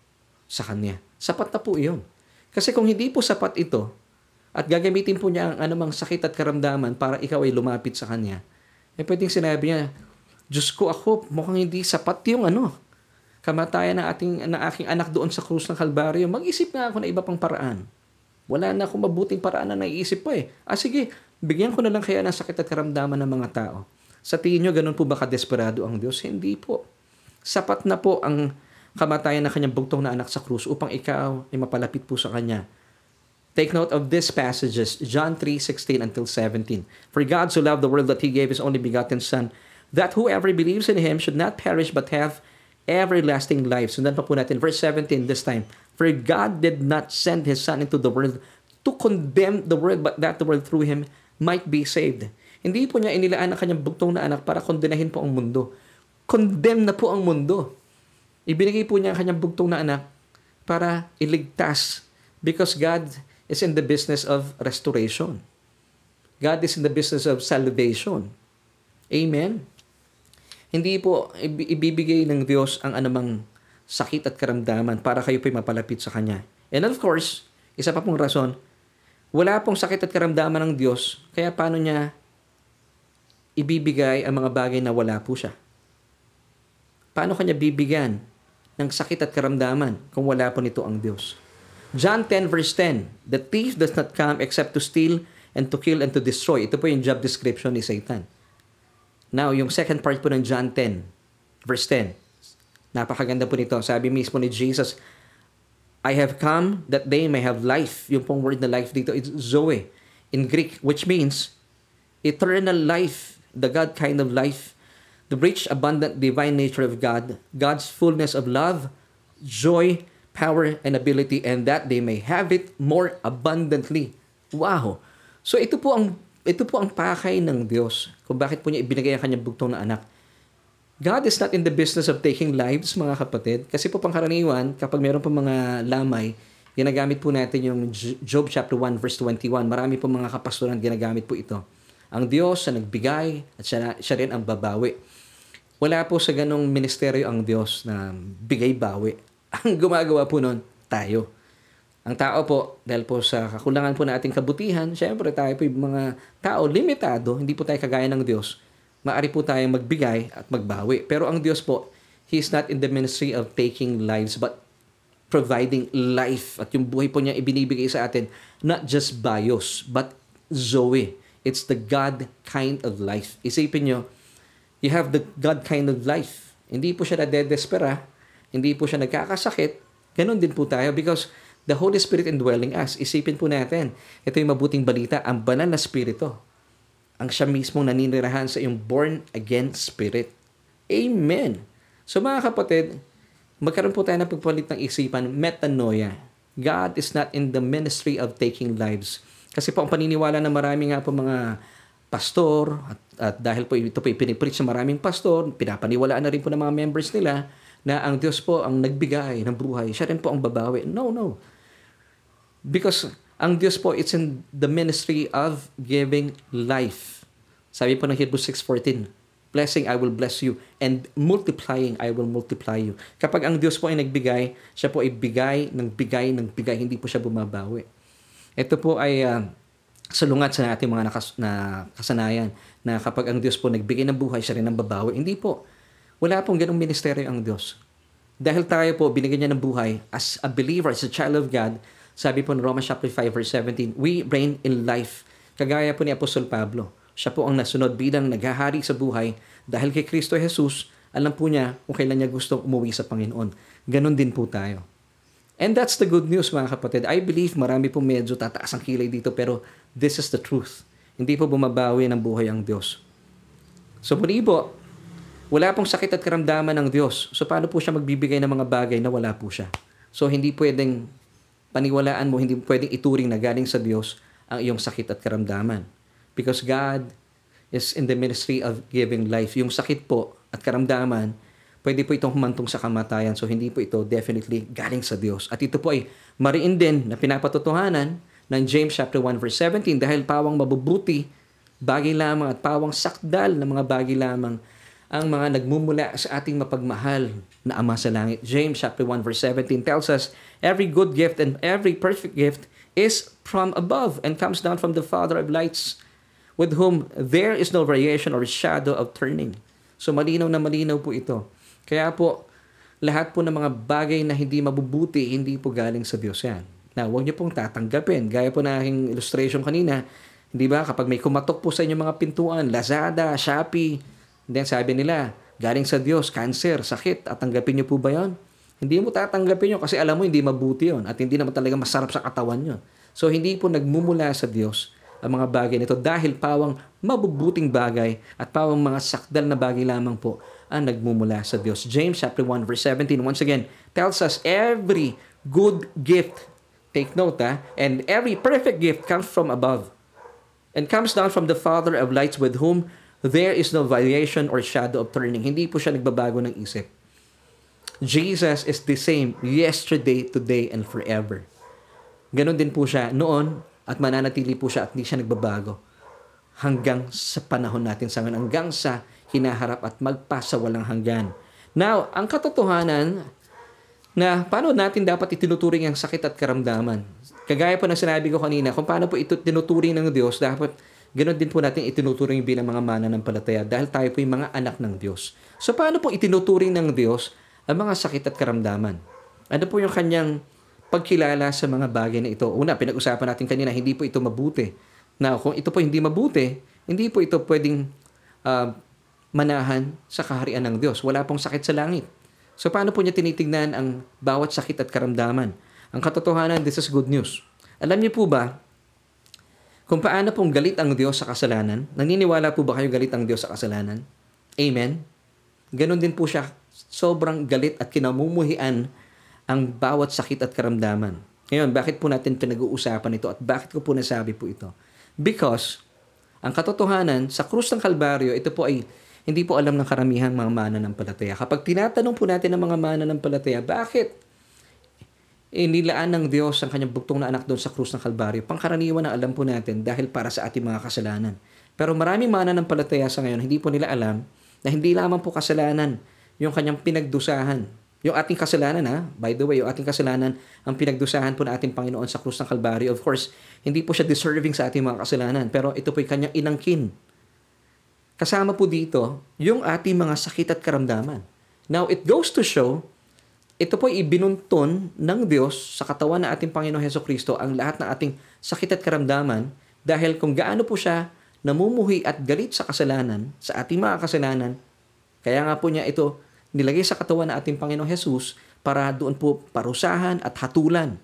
sa Kanya. Sapat na po iyon. Kasi kung hindi po sapat ito, at gagamitin po niya ang anumang sakit at karamdaman para ikaw ay lumapit sa Kanya, eh pwedeng sinabi niya, Diyos ko ako, mukhang hindi sapat yung ano, kamatayan ng, ating, ng aking anak doon sa krus ng Kalbaryo. Mag-isip nga ako na iba pang paraan. Wala na akong mabuting paraan na naiisip po eh. Ah sige, bigyan ko na lang kaya ng sakit at karamdaman ng mga tao. Sa tingin nyo, ganun po ba kadesperado ang Diyos? Hindi po. Sapat na po ang kamatayan ng kanyang bugtong na anak sa krus upang ikaw ay mapalapit po sa kanya Take note of these passages, John 3, 16 until 17. For God so loved the world that he gave his only begotten Son, that whoever believes in him should not perish but have everlasting life. Sundan pa po natin, verse 17 this time. For God did not send his Son into the world to condemn the world, but that the world through him might be saved. Hindi po niya inilaan ang kanyang bugtong na anak para kondenahin po ang mundo. Condemn na po ang mundo. Ibinigay po niya ang kanyang bugtong na anak para iligtas because God is in the business of restoration. God is in the business of salvation. Amen? Hindi po ibibigay ng Diyos ang anumang sakit at karamdaman para kayo po'y mapalapit sa Kanya. And of course, isa pa pong rason, wala pong sakit at karamdaman ng Diyos, kaya paano niya ibibigay ang mga bagay na wala po siya? Paano kanya bibigyan ng sakit at karamdaman kung wala po nito ang Diyos? John 10 verse 10, The thief does not come except to steal and to kill and to destroy. Ito po yung job description ni Satan. Now, yung second part po ng John 10, verse 10. Napakaganda po nito. Sabi mismo ni Jesus, I have come that they may have life. Yung pong word na life dito is Zoe in Greek, which means eternal life, the God kind of life, the rich, abundant, divine nature of God, God's fullness of love, joy, power, and ability, and that they may have it more abundantly. Wow! So ito po ang ito po ang pakay ng Diyos kung bakit po niya ibinigay ang kanyang bugtong na anak. God is not in the business of taking lives, mga kapatid. Kasi po pangkaraniwan, kapag meron po mga lamay, ginagamit po natin yung Job chapter 1 verse 21. Marami po mga kapastoran ginagamit po ito. Ang Diyos sa nagbigay at siya, siya rin ang babawi. Wala po sa ganong ministeryo ang Diyos na bigay-bawi. (laughs) Ang gumagawa po nun, tayo. Ang tao po, dahil po sa kakulangan po na ating kabutihan, syempre tayo po yung mga tao limitado, hindi po tayo kagaya ng Diyos. Maari po tayong magbigay at magbawi. Pero ang Diyos po, He is not in the ministry of taking lives, but providing life. At yung buhay po niya ibinibigay sa atin, not just bios, but Zoe. It's the God kind of life. Isipin nyo, you have the God kind of life. Hindi po siya nadedespera, hindi po siya nagkakasakit, ganun din po tayo because the Holy Spirit indwelling us. Isipin po natin, ito yung mabuting balita, ang banal na spirito. Ang siya mismong naninirahan sa yung born again spirit. Amen. So mga kapatid, magkaroon po tayo ng pagpalit ng isipan, metanoia. God is not in the ministry of taking lives. Kasi po ang paniniwala ng marami nga po mga pastor, at, at dahil po ito po ipinipreach sa maraming pastor, pinapaniwalaan na rin po ng mga members nila, na ang Diyos po ang nagbigay ng buhay. Siya rin po ang babawi. No, no. Because ang Diyos po, it's in the ministry of giving life. Sabi po ng Hebrews 6.14, Blessing, I will bless you. And multiplying, I will multiply you. Kapag ang Diyos po ay nagbigay, siya po ay bigay ng bigay ng bigay. Hindi po siya bumabawi. Ito po ay uh, salungat sa ating mga nakas, na kasanayan na kapag ang Diyos po nagbigay ng buhay, siya rin ang babawi. Hindi po. Wala pong ganong ministeryo ang Diyos. Dahil tayo po, binigyan niya ng buhay as a believer, as a child of God, sabi po ng Romans chapter 5 verse 17, we reign in life. Kagaya po ni Apostol Pablo. Siya po ang nasunod bilang naghahari sa buhay dahil kay Kristo Jesus, alam po niya kung kailan niya gustong umuwi sa Panginoon. Ganon din po tayo. And that's the good news mga kapatid. I believe marami po medyo tataas ang kilay dito pero this is the truth. Hindi po bumabawi ng buhay ang Diyos. So muli po, wala pong sakit at karamdaman ng Diyos. So paano po siya magbibigay ng mga bagay na wala po siya? So hindi pwedeng paniwalaan mo, hindi pwedeng ituring na galing sa Diyos ang iyong sakit at karamdaman. Because God is in the ministry of giving life. Yung sakit po at karamdaman, pwede po itong humantong sa kamatayan. So hindi po ito definitely galing sa Diyos. At ito po ay mariin din na pinapatotohanan ng James chapter 1 verse 17 dahil pawang mabubuti, bagay lamang at pawang sakdal na mga bagay lamang ang mga nagmumula sa ating mapagmahal na Ama sa Langit. James chapter 1 verse 17 tells us, Every good gift and every perfect gift is from above and comes down from the Father of lights, with whom there is no variation or shadow of turning. So malinaw na malinaw po ito. Kaya po, lahat po ng mga bagay na hindi mabubuti, hindi po galing sa Diyos yan. Na huwag niyo pong tatanggapin. Gaya po na aking illustration kanina, hindi ba, kapag may kumatok po sa inyo mga pintuan, Lazada, Shopee, Then sabi nila, galing sa Diyos, cancer, sakit, at tanggapin niyo po ba yon? Hindi mo tatanggapin yun kasi alam mo hindi mabuti yon at hindi naman talaga masarap sa katawan yon. So hindi po nagmumula sa Diyos ang mga bagay nito dahil pawang mabubuting bagay at pawang mga sakdal na bagay lamang po ang nagmumula sa Diyos. James chapter 1 verse 17 once again tells us every good gift take note ha, and every perfect gift comes from above and comes down from the Father of lights with whom There is no variation or shadow of turning. Hindi po siya nagbabago ng isip. Jesus is the same yesterday, today, and forever. Ganon din po siya noon at mananatili po siya at hindi siya nagbabago hanggang sa panahon natin sa ngayon, hanggang sa hinaharap at magpasa walang hanggan. Now, ang katotohanan na paano natin dapat itinuturing ang sakit at karamdaman. Kagaya po ng sinabi ko kanina, kung paano po ito tinuturing ng Diyos, dapat Ganon din po natin itinuturing bilang mga mananampalataya dahil tayo po yung mga anak ng Diyos. So paano po itinuturing ng Diyos ang mga sakit at karamdaman? Ano po yung kanyang pagkilala sa mga bagay na ito? Una, pinag-usapan natin kanina, hindi po ito mabuti. Na kung ito po hindi mabuti, hindi po ito pwedeng uh, manahan sa kaharian ng Diyos. Wala pong sakit sa langit. So paano po niya tinitingnan ang bawat sakit at karamdaman? Ang katotohanan, this is good news. Alam niyo po ba, kung paano pong galit ang Diyos sa kasalanan, naniniwala po ba kayo galit ang Diyos sa kasalanan? Amen? Ganon din po siya, sobrang galit at kinamumuhian ang bawat sakit at karamdaman. Ngayon, bakit po natin pinag-uusapan ito at bakit ko po nasabi po ito? Because, ang katotohanan, sa krus ng Kalbaryo, ito po ay hindi po alam ng karamihan mga mana ng palataya. Kapag tinatanong po natin ng mga mana ng palataya, bakit inilaan ng Diyos ang kanyang bugtong na anak doon sa krus ng Kalbaryo. Pangkaraniwan na alam po natin dahil para sa ating mga kasalanan. Pero maraming mana ng palataya sa ngayon, hindi po nila alam na hindi lamang po kasalanan yung kanyang pinagdusahan. Yung ating kasalanan ha, by the way, yung ating kasalanan ang pinagdusahan po na ating Panginoon sa krus ng Kalbaryo. Of course, hindi po siya deserving sa ating mga kasalanan, pero ito po yung kanyang inangkin. Kasama po dito yung ating mga sakit at karamdaman. Now, it goes to show ito po ibinunton ng Diyos sa katawan ng ating Panginoon Heso Kristo ang lahat ng ating sakit at karamdaman dahil kung gaano po siya namumuhi at galit sa kasalanan, sa ating mga kasalanan, kaya nga po niya ito nilagay sa katawan ng ating Panginoong Hesus para doon po parusahan at hatulan.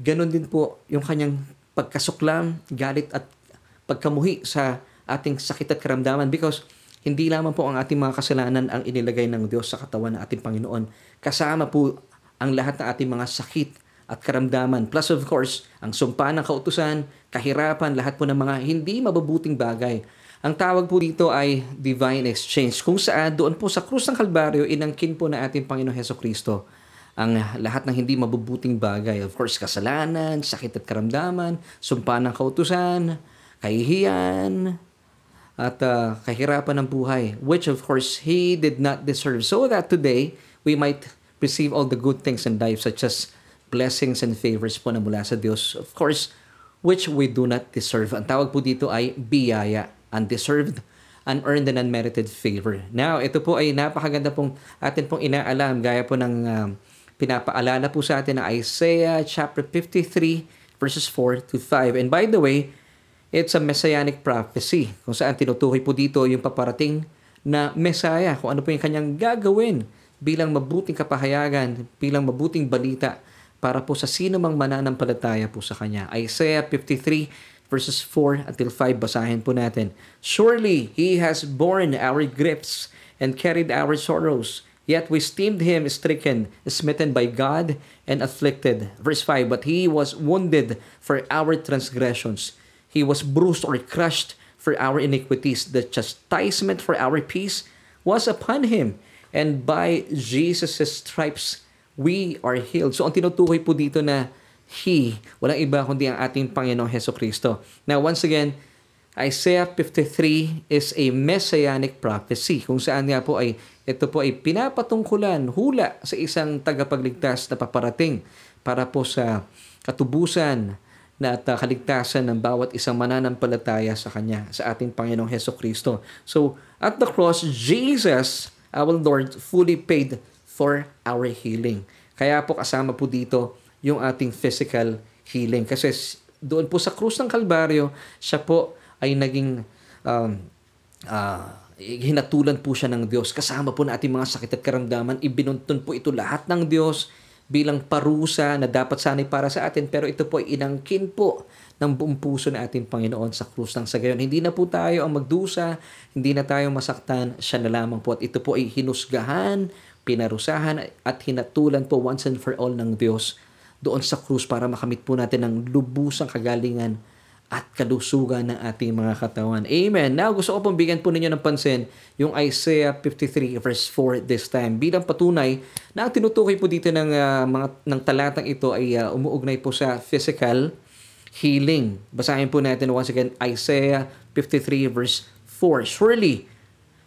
Ganon din po yung kanyang pagkasuklam, galit at pagkamuhi sa ating sakit at karamdaman because hindi lamang po ang ating mga kasalanan ang inilagay ng Diyos sa katawan ng ating Panginoon. Kasama po ang lahat ng ating mga sakit at karamdaman. Plus of course, ang sumpa ng kautusan, kahirapan, lahat po ng mga hindi mabubuting bagay. Ang tawag po dito ay divine exchange kung saan doon po sa krus ng Kalbaryo inangkin po na ating Panginoon Heso Kristo ang lahat ng hindi mabubuting bagay. Of course, kasalanan, sakit at karamdaman, sumpa ng kautusan, kahihiyan, at uh, kahirapan ng buhay, which of course he did not deserve. So that today, we might receive all the good things in life such as blessings and favors po na mula sa Diyos. Of course, which we do not deserve. Ang tawag po dito ay biyaya, undeserved, unearned and unmerited favor. Now, ito po ay napakaganda pong atin pong inaalam gaya po ng um, pinapaalala po sa atin ng Isaiah chapter 53 verses 4 to 5. And by the way, It's a messianic prophecy kung saan tinutukoy po dito yung paparating na Messiah, kung ano po yung kanyang gagawin bilang mabuting kapahayagan, bilang mabuting balita para po sa sino mang mananampalataya po sa kanya. Isaiah 53 verses 4 until 5 basahin po natin. Surely he has borne our griefs and carried our sorrows. Yet we esteemed him stricken, smitten by God, and afflicted. Verse 5, But he was wounded for our transgressions. He was bruised or crushed for our iniquities. The chastisement for our peace was upon Him. And by Jesus' stripes, we are healed. So ang tinutukoy po dito na He, walang iba kundi ang ating Panginoong Heso Kristo. Now once again, Isaiah 53 is a messianic prophecy kung saan nga po ay ito po ay pinapatungkulan, hula sa isang tagapagligtas na paparating para po sa katubusan na at uh, kaligtasan ng bawat isang mananampalataya sa Kanya, sa ating Panginoong Heso Kristo. So, at the cross, Jesus, our Lord, fully paid for our healing. Kaya po kasama po dito yung ating physical healing. Kasi doon po sa krus ng Kalbaryo, siya po ay naging um, uh, hinatulan po siya ng Diyos. Kasama po na ating mga sakit at karamdaman. Ibinuntun po ito lahat ng Diyos bilang parusa na dapat sanay para sa atin pero ito po ay inangkin po ng buong puso na ating Panginoon sa krus ng sagayon. Hindi na po tayo ang magdusa, hindi na tayo masaktan, siya na lamang po at ito po ay hinusgahan, pinarusahan at hinatulan po once and for all ng Diyos doon sa krus para makamit po natin ang lubusang kagalingan at kalusugan ng ating mga katawan. Amen. Now, gusto ko pong bigyan po ninyo ng pansin yung Isaiah 53 verse 4 this time bilang patunay na ang tinutukoy po dito ng, uh, mga, ng talatang ito ay uh, umuugnay po sa physical healing. Basahin po natin once again Isaiah 53 verse 4. Surely,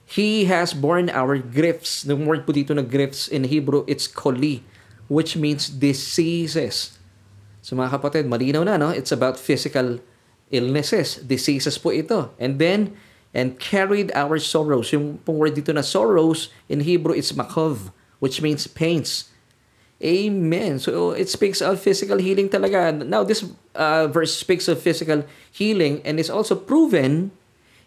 He has borne our griefs. The word po dito na griefs in Hebrew, it's koli, which means diseases. So mga kapatid, malinaw na, no? It's about physical illnesses, diseases po ito. And then, and carried our sorrows. Yung pong word dito na sorrows, in Hebrew, it's makov, which means pains. Amen. So it speaks of physical healing talaga. Now this uh, verse speaks of physical healing and is also proven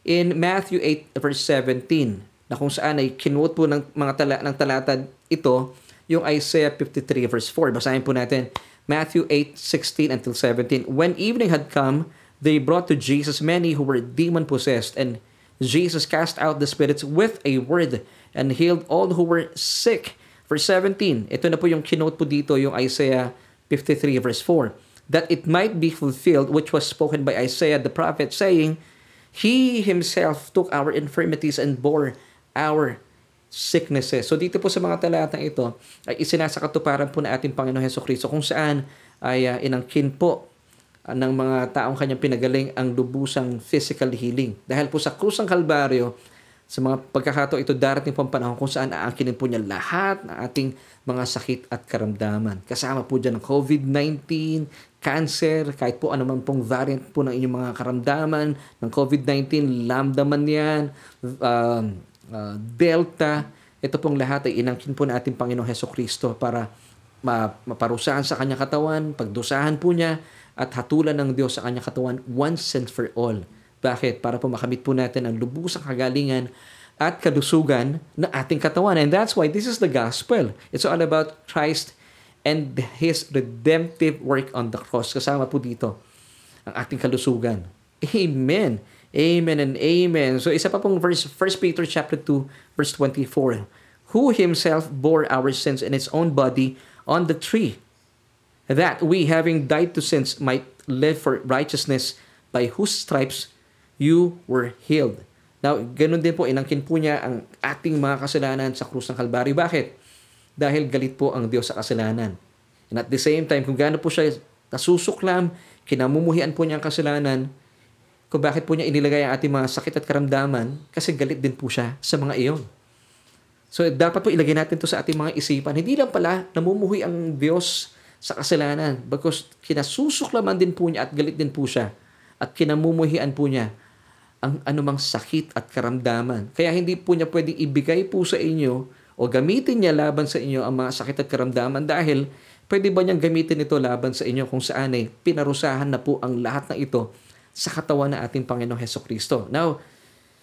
in Matthew 8 verse 17 na kung saan ay kinuot po ng mga tala, ng talata ito yung Isaiah 53 verse 4. Basahin po natin Matthew 8:16 until 17. When evening had come, they brought to Jesus many who were demon possessed and Jesus cast out the spirits with a word and healed all who were sick Verse 17, ito na po yung kinote po dito, yung Isaiah 53 verse 4. That it might be fulfilled which was spoken by Isaiah the prophet saying, He himself took our infirmities and bore our sicknesses. So dito po sa mga talatang ito ay isinasakatuparan po na ating Panginoon Heso Kristo kung saan ay uh, inangkin po ng mga taong kanyang pinagaling ang lubusang physical healing. Dahil po sa krus ng Kalbaryo, sa mga pagkakataon ito darating po ang panahon kung saan aangkinin po niya lahat ng ating mga sakit at karamdaman. Kasama po dyan ang COVID-19, cancer, kahit po anuman pong variant po ng inyong mga karamdaman ng COVID-19, lambda man yan, uh, uh, delta, ito pong lahat ay inangkin po na ating Panginoong Heso Kristo para maparusahan sa kanyang katawan, pagdusahan po niya, at hatulan ng Diyos sa kanyang katawan once and for all bakit? Para po makamit po natin ang lubusang kagalingan at kadusugan ng ating katawan. And that's why this is the gospel. It's all about Christ and His redemptive work on the cross. Kasama po dito ang ating kalusugan. Amen. Amen and amen. So isa pa pong verse, 1 Peter chapter 2, verse 24. Who himself bore our sins in his own body on the tree, that we having died to sins might live for righteousness, by whose stripes you were healed. Now, ganun din po, inangkin po niya ang ating mga kasalanan sa krus ng Kalbaryo. Bakit? Dahil galit po ang Diyos sa kasalanan. And at the same time, kung gaano po siya nasusuklam, kinamumuhian po niya ang kasalanan, kung bakit po niya inilagay ang ating mga sakit at karamdaman, kasi galit din po siya sa mga iyon. So, dapat po ilagay natin to sa ating mga isipan. Hindi lang pala namumuhi ang Diyos sa kasalanan because kinasusuklaman din po niya at galit din po siya at kinamumuhian po niya ang anumang sakit at karamdaman. Kaya hindi po niya pwedeng ibigay po sa inyo o gamitin niya laban sa inyo ang mga sakit at karamdaman dahil pwede ba niyang gamitin ito laban sa inyo kung saan ay pinarusahan na po ang lahat ng ito sa katawan ng ating Panginoong Heso Kristo. Now,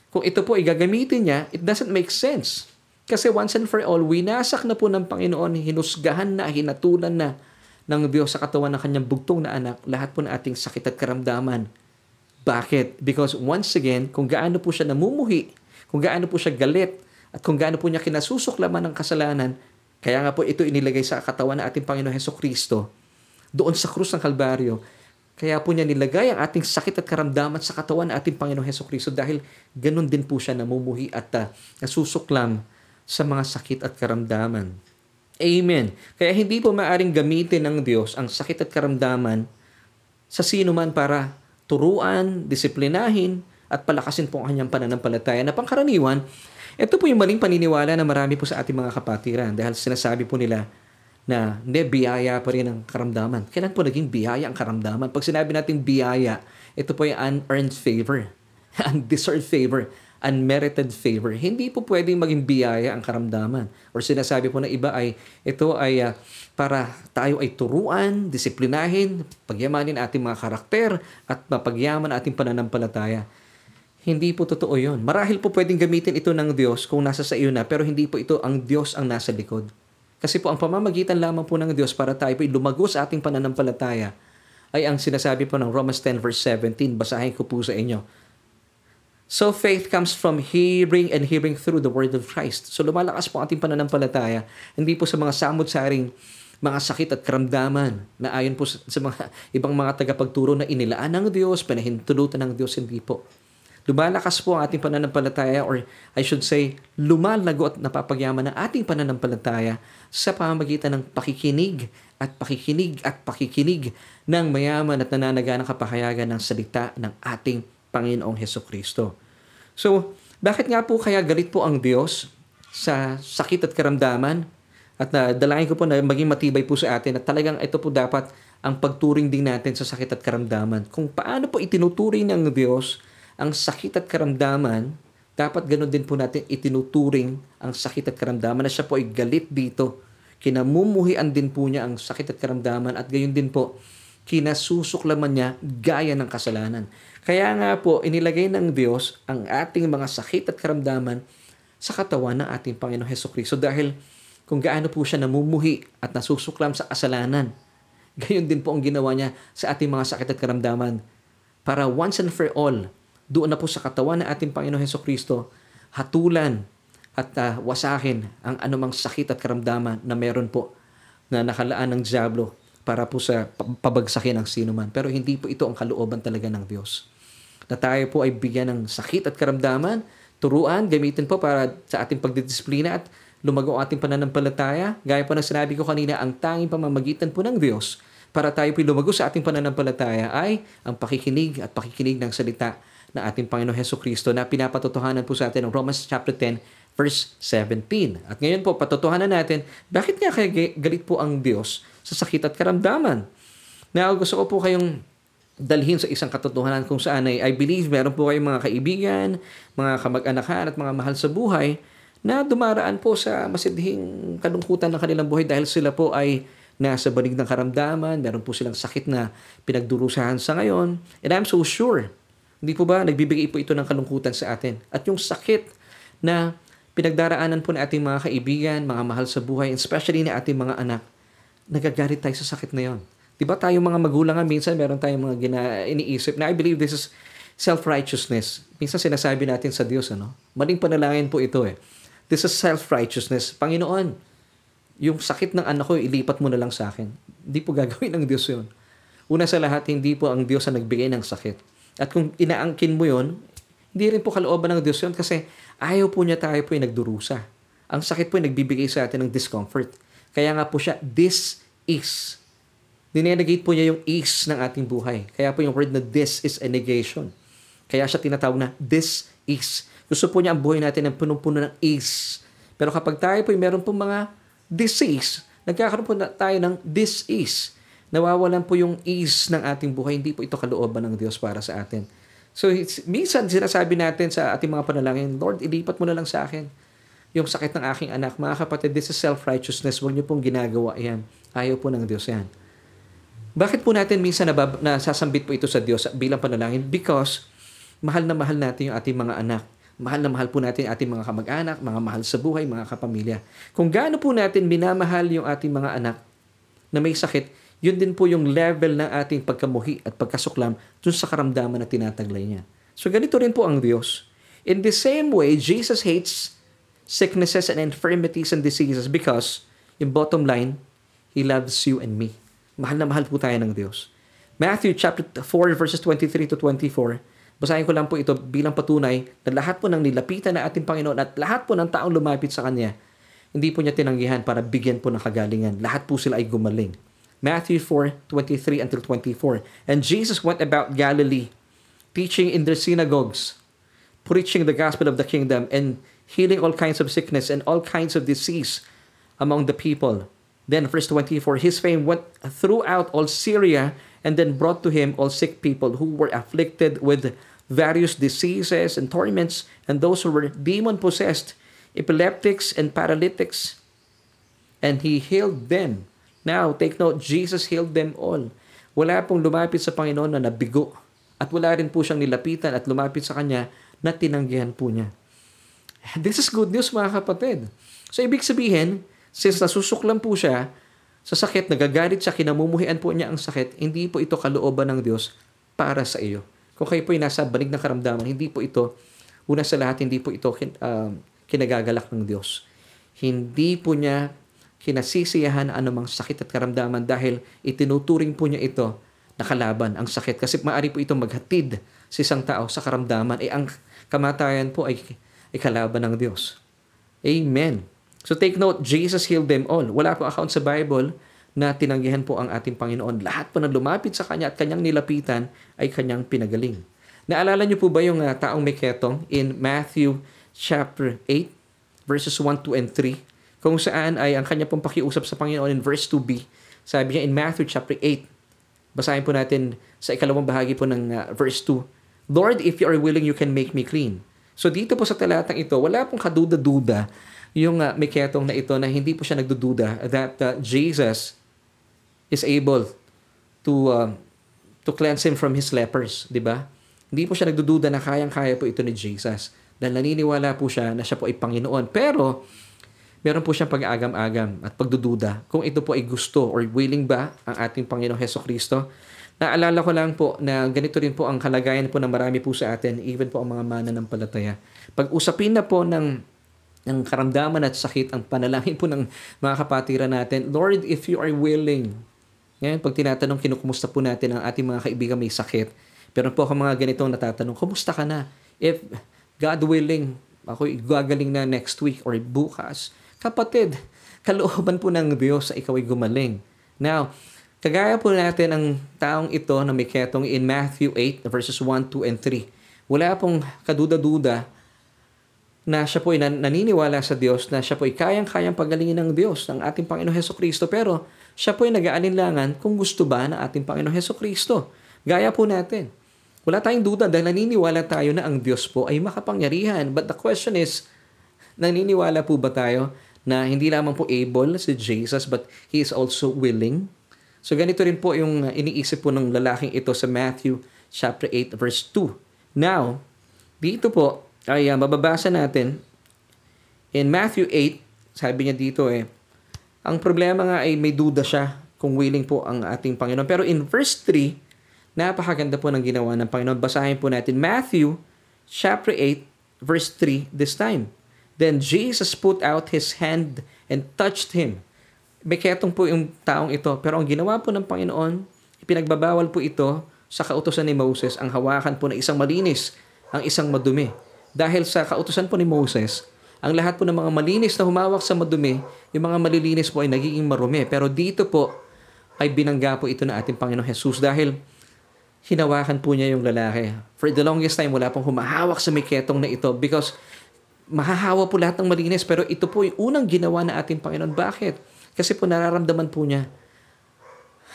kung ito po ay gagamitin niya, it doesn't make sense. Kasi once and for all, winasak na po ng Panginoon, hinusgahan na, hinatulan na ng Diyos sa katawan ng kanyang bugtong na anak, lahat po ng ating sakit at karamdaman bakit? Because once again, kung gaano po siya namumuhi, kung gaano po siya galit, at kung gaano po niya kinasusuklaman ng kasalanan, kaya nga po ito inilagay sa katawan ng ating Panginoon Heso Kristo, doon sa krus ng Kalbaryo, kaya po niya nilagay ang ating sakit at karamdaman sa katawan ng ating Panginoong Heso Kristo dahil ganun din po siya namumuhi at uh, nasusuklam sa mga sakit at karamdaman. Amen. Kaya hindi po maaring gamitin ng Diyos ang sakit at karamdaman sa sino man para turuan, disiplinahin, at palakasin po ang kanyang pananampalataya na pangkaraniwan, ito po yung maling paniniwala na marami po sa ating mga kapatiran dahil sinasabi po nila na hindi, biyaya pa rin ang karamdaman. Kailan po naging biyaya ang karamdaman? Pag sinabi natin biyaya, ito po yung unearned favor, (laughs) undeserved favor, unmerited favor. Hindi po pwedeng maging biyaya ang karamdaman. Or sinasabi po ng iba ay ito ay uh, para tayo ay turuan, disiplinahin, pagyamanin ating mga karakter at mapagyaman ating pananampalataya. Hindi po totoo yon. Marahil po pwedeng gamitin ito ng Diyos kung nasa sa iyo na, pero hindi po ito ang Diyos ang nasa likod. Kasi po ang pamamagitan lamang po ng Diyos para tayo po lumago sa ating pananampalataya ay ang sinasabi po ng Romans 10 verse 17. Basahin ko po sa inyo. So faith comes from hearing and hearing through the word of Christ. So lumalakas po ang ating pananampalataya, hindi po sa mga samot-saring mga sakit at karamdaman na ayon po sa, mga (laughs) ibang mga tagapagturo na inilaan ng Diyos, panahintulutan ng Diyos, hindi po. Lumalakas po ang ating pananampalataya or I should say, lumalago at napapagyaman ng ating pananampalataya sa pamamagitan ng pakikinig at pakikinig at pakikinig ng mayaman at nananaganang kapahayagan ng salita ng ating Panginoong Heso Kristo. So, bakit nga po kaya galit po ang Diyos sa sakit at karamdaman at na dalangin ko po na maging matibay po sa atin at talagang ito po dapat ang pagturing din natin sa sakit at karamdaman. Kung paano po itinuturing ng Diyos ang sakit at karamdaman, dapat ganun din po natin itinuturing ang sakit at karamdaman na siya po ay galit dito. Kinamumuhian din po niya ang sakit at karamdaman at gayon din po kinasusuklaman niya gaya ng kasalanan. Kaya nga po, inilagay ng Diyos ang ating mga sakit at karamdaman sa katawan ng ating Panginoong Heso Kristo dahil kung gaano po siya namumuhi at nasusuklam sa kasalanan. (laughs) Gayon din po ang ginawa niya sa ating mga sakit at karamdaman para once and for all, doon na po sa katawan ng ating Panginoong Heso Kristo, hatulan at uh, wasakin ang anumang sakit at karamdaman na meron po na nakalaan ng Diablo para po sa pabagsakin ng sino man. Pero hindi po ito ang kalooban talaga ng Diyos. Na tayo po ay bigyan ng sakit at karamdaman turuan, gamitin po para sa ating pagdidisiplina at lumago ang ating pananampalataya. Gaya po ng sinabi ko kanina, ang tanging pamamagitan po ng Diyos para tayo po lumago sa ating pananampalataya ay ang pakikinig at pakikinig ng salita na ating Panginoon Heso Kristo na pinapatotohanan po sa atin ng Romans chapter 10 verse 17. At ngayon po, patotohanan natin, bakit nga kaya galit po ang Diyos sa sakit at karamdaman? Now, gusto ko po kayong dalhin sa isang katotohanan kung saan ay I believe meron po kayong mga kaibigan, mga kamag-anakan at mga mahal sa buhay na dumaraan po sa masidhing kalungkutan ng kanilang buhay dahil sila po ay nasa banig ng karamdaman, meron po silang sakit na pinagdurusahan sa ngayon. And I'm so sure, hindi po ba, nagbibigay po ito ng kalungkutan sa atin. At yung sakit na pinagdaraanan po ng ating mga kaibigan, mga mahal sa buhay, especially na ating mga anak, nagagalit tayo sa sakit na yon. Di ba tayo mga magulang nga, minsan meron tayong mga gina, iniisip na I believe this is self-righteousness. Minsan sinasabi natin sa Diyos, ano? Maling panalangin po ito eh. This is self-righteousness. Panginoon, yung sakit ng anak ko, ilipat mo na lang sa akin. Hindi po gagawin ng Diyos yun. Una sa lahat, hindi po ang Diyos ang nagbigay ng sakit. At kung inaangkin mo yon, hindi rin po kalooban ng Diyos yun kasi ayaw po niya tayo po yung nagdurusa. Ang sakit po yung nagbibigay sa atin ng discomfort. Kaya nga po siya, this is Dinenegate po niya yung is ng ating buhay. Kaya po yung word na this is a negation. Kaya siya tinatawag na this is. Gusto po niya ang buhay natin ng punong-puno ng is. Pero kapag tayo po meron po mga disease, nagkakaroon po na tayo ng this is. Nawawalan po yung is ng ating buhay. Hindi po ito kalooban ng Diyos para sa atin. So, minsan sinasabi natin sa ating mga panalangin, Lord, ilipat mo na lang sa akin yung sakit ng aking anak. Mga kapatid, this is self-righteousness. Huwag niyo pong ginagawa yan. Ayaw po ng Diyos yan. Bakit po natin minsan nabab- nasasambit po ito sa Diyos bilang panalangin? Because mahal na mahal natin yung ating mga anak. Mahal na mahal po natin ating mga kamag-anak, mga mahal sa buhay, mga kapamilya. Kung gaano po natin minamahal yung ating mga anak na may sakit, yun din po yung level ng ating pagkamuhi at pagkasuklam dun sa karamdaman na tinataglay niya. So ganito rin po ang Diyos. In the same way, Jesus hates sicknesses and infirmities and diseases because, in bottom line, He loves you and me. Mahal na mahal po tayo ng Diyos. Matthew chapter 4 verses 23 to 24. Basahin ko lang po ito bilang patunay na lahat po ng nilapitan na ating Panginoon at lahat po ng taong lumapit sa Kanya, hindi po niya tinanggihan para bigyan po ng kagalingan. Lahat po sila ay gumaling. Matthew 4, 23 until 24. And Jesus went about Galilee, teaching in their synagogues, preaching the gospel of the kingdom, and healing all kinds of sickness and all kinds of disease among the people. Then, verse 24, his fame went throughout all Syria and then brought to him all sick people who were afflicted with various diseases and torments, and those who were demon possessed, epileptics, and paralytics. And he healed them. Now, take note, Jesus healed them all. Wala pong lumapit sa Panginoon na nabigo. At wala rin po siyang nilapitan at lumapit sa Kanya na tinanggihan po niya. This is good news mga kapatid. So, ibig sabihin, Since nasusuklan po siya sa sakit, nagagalit siya, kinamumuhian po niya ang sakit, hindi po ito kalooban ng Diyos para sa iyo. Kung kayo po ay nasa banig ng karamdaman, hindi po ito, una sa lahat, hindi po ito uh, kinagagalak ng Diyos. Hindi po niya kinasisiyahan anumang sakit at karamdaman dahil itinuturing po niya ito na kalaban ang sakit. Kasi maaari po ito maghatid sa isang tao sa karamdaman. Eh ang kamatayan po ay, ay kalaban ng Diyos. Amen. So take note, Jesus healed them all. Wala po account sa Bible na tinanggihan po ang ating Panginoon. Lahat po na lumapit sa Kanya at Kanyang nilapitan ay Kanyang pinagaling. Naalala niyo po ba yung uh, taong may ketong in Matthew chapter 8 verses 1, 2, and 3 kung saan ay ang kanya pong pakiusap sa Panginoon in verse 2b. Sabi niya in Matthew chapter 8 Basahin po natin sa ikalawang bahagi po ng uh, verse 2. Lord, if you are willing, you can make me clean. So dito po sa talatang ito, wala pong kaduda-duda yung uh, Miketong na ito na hindi po siya nagdududa that uh, Jesus is able to uh, to cleanse him from his lepers, di ba? Hindi po siya nagdududa na kayang-kaya po ito ni Jesus. Dahil naniniwala po siya na siya po ay Panginoon. Pero, meron po siyang pag-agam-agam at pagdududa kung ito po ay gusto or willing ba ang ating Panginoong Heso Kristo. Naalala ko lang po na ganito rin po ang kalagayan po ng marami po sa atin, even po ang mga mananampalataya. Pag usapin na po ng, ng karamdaman at sakit, ang panalangin po ng mga kapatiran natin, Lord, if you are willing, ngayon, pag tinatanong, kinukumusta po natin ang ating mga kaibigan may sakit. Pero po ako mga ganitong natatanong, kumusta ka na? If God willing, ako gagaling na next week or bukas, Kapatid, kalooban po ng Diyos sa ikaw ay gumaling. Now, kagaya po natin ang taong ito na may ketong in Matthew 8 verses 1, 2, and 3. Wala pong kaduda-duda na siya po ay naniniwala sa Diyos na siya po ay kayang-kayang pagalingin ng Diyos, ng ating Panginoon Heso Kristo. Pero siya po ay nag-aalinlangan kung gusto ba ng ating Panginoon Heso Kristo. Gaya po natin. Wala tayong duda dahil naniniwala tayo na ang Diyos po ay makapangyarihan. But the question is, naniniwala po ba tayo na hindi lamang po able si Jesus but he is also willing. So ganito rin po yung iniisip po ng lalaking ito sa Matthew chapter 8 verse 2. Now, dito po ay uh, mababasa natin in Matthew 8, sabi niya dito eh, ang problema nga ay may duda siya kung willing po ang ating Panginoon. Pero in verse 3, napakaganda po ng ginawa ng Panginoon. Basahin po natin Matthew chapter 8 verse 3 this time. Then Jesus put out his hand and touched him. May ketong po yung taong ito. Pero ang ginawa po ng Panginoon, ipinagbabawal po ito sa kautosan ni Moses ang hawakan po ng isang malinis, ang isang madumi. Dahil sa kautosan po ni Moses, ang lahat po ng mga malinis na humawak sa madumi, yung mga malilinis po ay nagiging marumi. Pero dito po ay binangga po ito ng ating Panginoong Jesus dahil hinawakan po niya yung lalaki. For the longest time, wala pong humahawak sa miketong na ito because mahahawa po lahat ng malinis pero ito po yung unang ginawa na ating Panginoon. Bakit? Kasi po nararamdaman po niya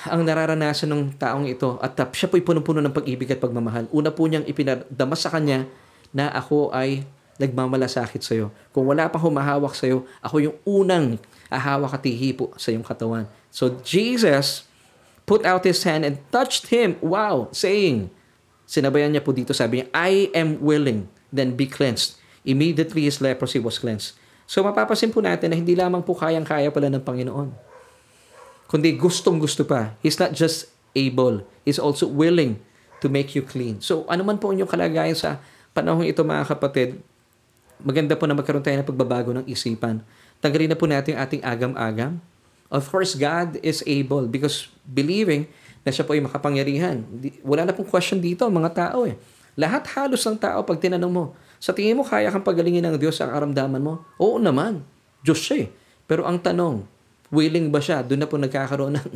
ang nararanasan ng taong ito at siya po'y punong-puno ng pag-ibig at pagmamahal. Una po niyang ipinadama sa kanya na ako ay nagmamalasakit sa iyo. Kung wala pang humahawak sa iyo, ako yung unang ahawak at hihipo sa iyong katawan. So Jesus put out his hand and touched him. Wow! Saying, sinabayan niya po dito, sabi niya, I am willing, then be cleansed. Immediately his leprosy was cleansed. So mapapasin po natin na hindi lamang po kayang-kaya pala ng Panginoon. Kundi gustong-gusto pa. He's not just able. He's also willing to make you clean. So ano man po inyong kalagayan sa panahon ito mga kapatid, maganda po na magkaroon tayo ng pagbabago ng isipan. Tanggalin na po natin yung ating agam-agam. Of course, God is able because believing na siya po ay makapangyarihan. Wala na pong question dito, mga tao eh. Lahat halos ng tao, pag tinanong mo, sa tingin mo, kaya kang pagalingin ng Diyos ang karamdaman mo? Oo naman. Diyos siya eh. Pero ang tanong, willing ba siya? Doon na po nagkakaroon ng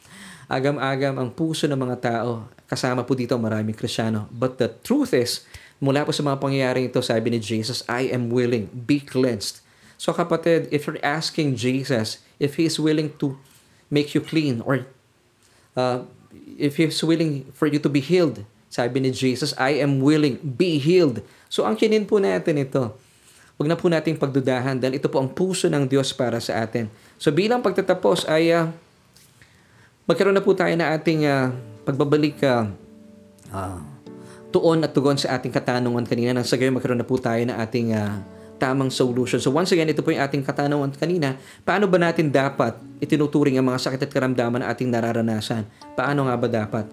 (laughs) agam-agam ang puso ng mga tao. Kasama po dito maraming Krisyano. But the truth is, mula po sa mga pangyayaring ito, sabi ni Jesus, I am willing, be cleansed. So kapatid, if you're asking Jesus if He is willing to make you clean or uh, if He's willing for you to be healed, sabi ni Jesus, I am willing, be healed. So ang kinin po natin ito. Huwag na po nating pagdudahan dahil ito po ang puso ng Diyos para sa atin. So bilang pagtatapos ay uh, magkaroon na po tayo na ating uh, pagbabalik uh, uh, tuon at tugon sa ating katanungan kanina. Nang sa gayon magkaroon na po tayo na ating uh, tamang solution. So once again, ito po yung ating katanungan kanina. Paano ba natin dapat itinuturing ang mga sakit at karamdaman na ating nararanasan? Paano nga ba dapat?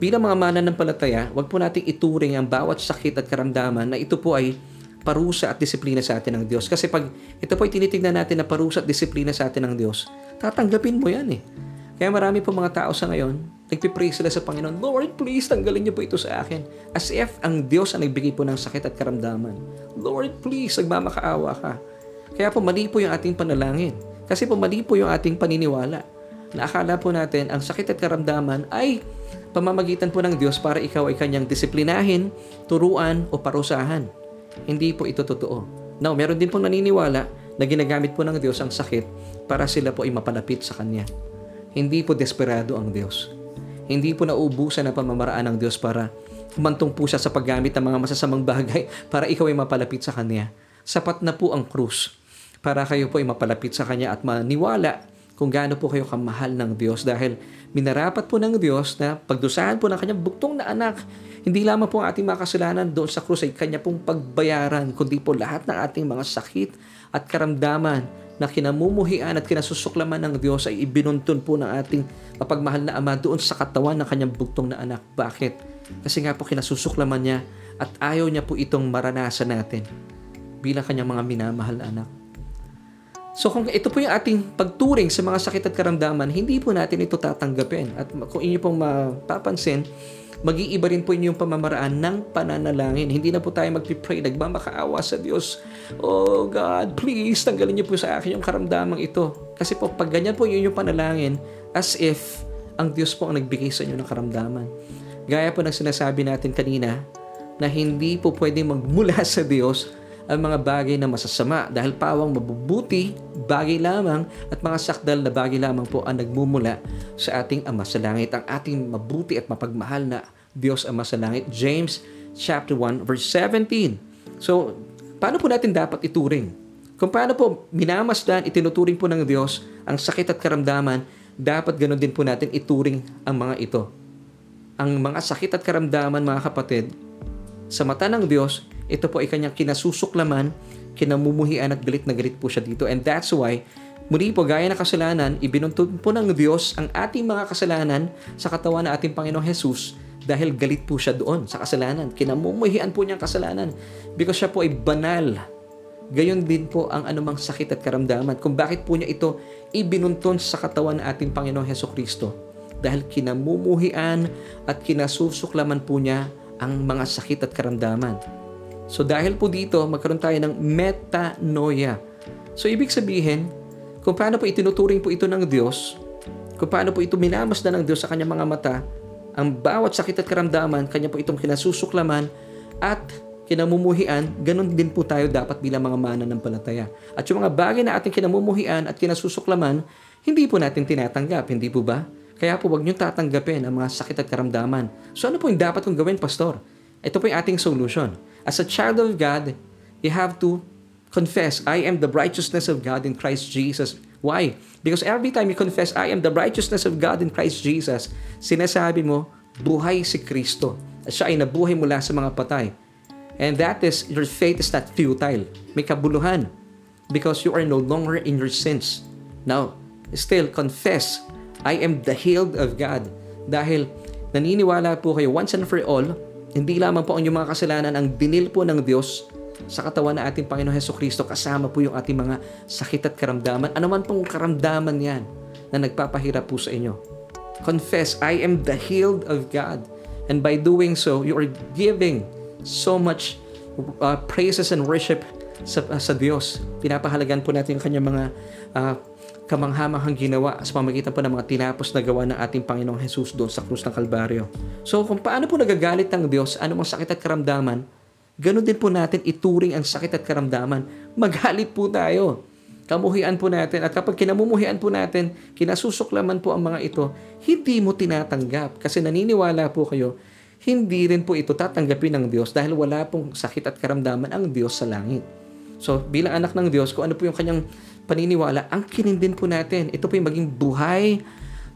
Bilang mga mananampalataya, wag po nating ituring ang bawat sakit at karamdaman na ito po ay parusa at disiplina sa atin ng Diyos. Kasi pag ito po ay tinitignan natin na parusa at disiplina sa atin ng Diyos, tatanggapin mo yan eh. Kaya marami po mga tao sa ngayon, nagpipray sila sa Panginoon, Lord, please, tanggalin niyo po ito sa akin. As if ang Diyos ang nagbigay po ng sakit at karamdaman. Lord, please, nagmamakaawa ka. Kaya po mali po yung ating panalangin. Kasi po mali po yung ating paniniwala. Naakala po natin ang sakit at karamdaman ay pamamagitan po ng Diyos para ikaw ay kanyang disiplinahin, turuan o parusahan. Hindi po ito totoo. Now, meron din pong naniniwala na ginagamit po ng Diyos ang sakit para sila po ay mapalapit sa Kanya. Hindi po desperado ang Diyos. Hindi po nauubusan ang pamamaraan ng Diyos para humantong po siya sa paggamit ng mga masasamang bagay para ikaw ay mapalapit sa Kanya. Sapat na po ang krus para kayo po ay mapalapit sa Kanya at maniwala kung gaano po kayo kamahal ng Diyos dahil minarapat po ng Diyos na pagdusahan po ng kanyang buktong na anak. Hindi lamang po ang ating mga kasalanan doon sa krus ay kanya pong pagbayaran, kundi po lahat ng ating mga sakit at karamdaman na kinamumuhian at kinasusuklaman ng Diyos ay ibinuntun po ng ating mapagmahal na Ama doon sa katawan ng kanyang bugtong na anak. Bakit? Kasi nga po kinasusuklaman niya at ayaw niya po itong maranasan natin bilang kanyang mga minamahal na anak. So kung ito po yung ating pagturing sa mga sakit at karamdaman, hindi po natin ito tatanggapin. At kung inyo pong mapapansin, mag-iiba rin po inyong pamamaraan ng pananalangin. Hindi na po tayo magpipray, nagmamakaawa sa Diyos. Oh God, please, tanggalin niyo po sa akin yung karamdamang ito. Kasi po, pag ganyan po yun yung panalangin, as if ang Diyos po ang nagbigay sa inyo ng karamdaman. Gaya po ng sinasabi natin kanina, na hindi po pwedeng magmula sa Diyos ang mga bagay na masasama dahil pawang mabubuti, bagay lamang at mga sakdal na bagay lamang po ang nagmumula sa ating Ama sa Langit, ang ating mabuti at mapagmahal na Diyos Ama sa Langit. James chapter 1 verse 17. So, paano po natin dapat ituring? Kung paano po minamasdan, itinuturing po ng Diyos ang sakit at karamdaman, dapat ganun din po natin ituring ang mga ito. Ang mga sakit at karamdaman, mga kapatid, sa mata ng Diyos, ito po ay kanyang kinasusuklaman, kinamumuhian at galit na galit po siya dito. And that's why, muli po, gaya ng kasalanan, ibinuntun po ng Diyos ang ating mga kasalanan sa katawan ng ating Panginoong Jesus dahil galit po siya doon sa kasalanan. Kinamumuhian po niya ang kasalanan because siya po ay banal. Gayon din po ang anumang sakit at karamdaman kung bakit po niya ito ibinuntun sa katawan ng ating Panginoong Heso Kristo. Dahil kinamumuhian at kinasusuklaman po niya ang mga sakit at karamdaman. So dahil po dito, magkaroon tayo ng metanoia. So ibig sabihin, kung paano po itinuturing po ito ng Diyos, kung paano po ito minamasdan ng Diyos sa kanyang mga mata, ang bawat sakit at karamdaman, kanya po itong kinasusuklaman at kinamumuhian, ganun din po tayo dapat bilang mga mananampalataya. At yung mga bagay na ating kinamumuhian at kinasusuklaman, hindi po natin tinatanggap, hindi po ba? Kaya po wag niyong tatanggapin ang mga sakit at karamdaman. So ano po yung dapat kong gawin, Pastor? Ito po yung ating solution. As a child of God, you have to confess, I am the righteousness of God in Christ Jesus. Why? Because every time you confess, I am the righteousness of God in Christ Jesus, sinasabi mo, buhay si Kristo. At siya ay nabuhay mula sa mga patay. And that is, your faith is not futile. May kabuluhan. Because you are no longer in your sins. Now, still, confess, I am the healed of God. Dahil naniniwala po kayo once and for all hindi lamang po ang inyong mga kasalanan ang dinil po ng Diyos sa katawan ng ating Panginoon Heso Kristo kasama po yung ating mga sakit at karamdaman. Ano man pong karamdaman yan na nagpapahirap po sa inyo. Confess, I am the healed of God. And by doing so, you are giving so much uh, praises and worship sa, uh, sa Diyos. Pinapahalagan po natin yung kanyang mga uh, kamanghamanghang ginawa sa pamagitan po ng mga tinapos na gawa ng ating Panginoong Jesus doon sa krus ng Kalbaryo. So kung paano po nagagalit ng Diyos, anumang sakit at karamdaman, ganun din po natin ituring ang sakit at karamdaman. Magalit po tayo. Kamuhian po natin. At kapag kinamumuhian po natin, kinasusuklaman po ang mga ito, hindi mo tinatanggap. Kasi naniniwala po kayo, hindi rin po ito tatanggapin ng Diyos dahil wala pong sakit at karamdaman ang Diyos sa langit. So, bilang anak ng Diyos, kung ano po yung kanyang paniniwala, ang kinin po natin. Ito po yung maging buhay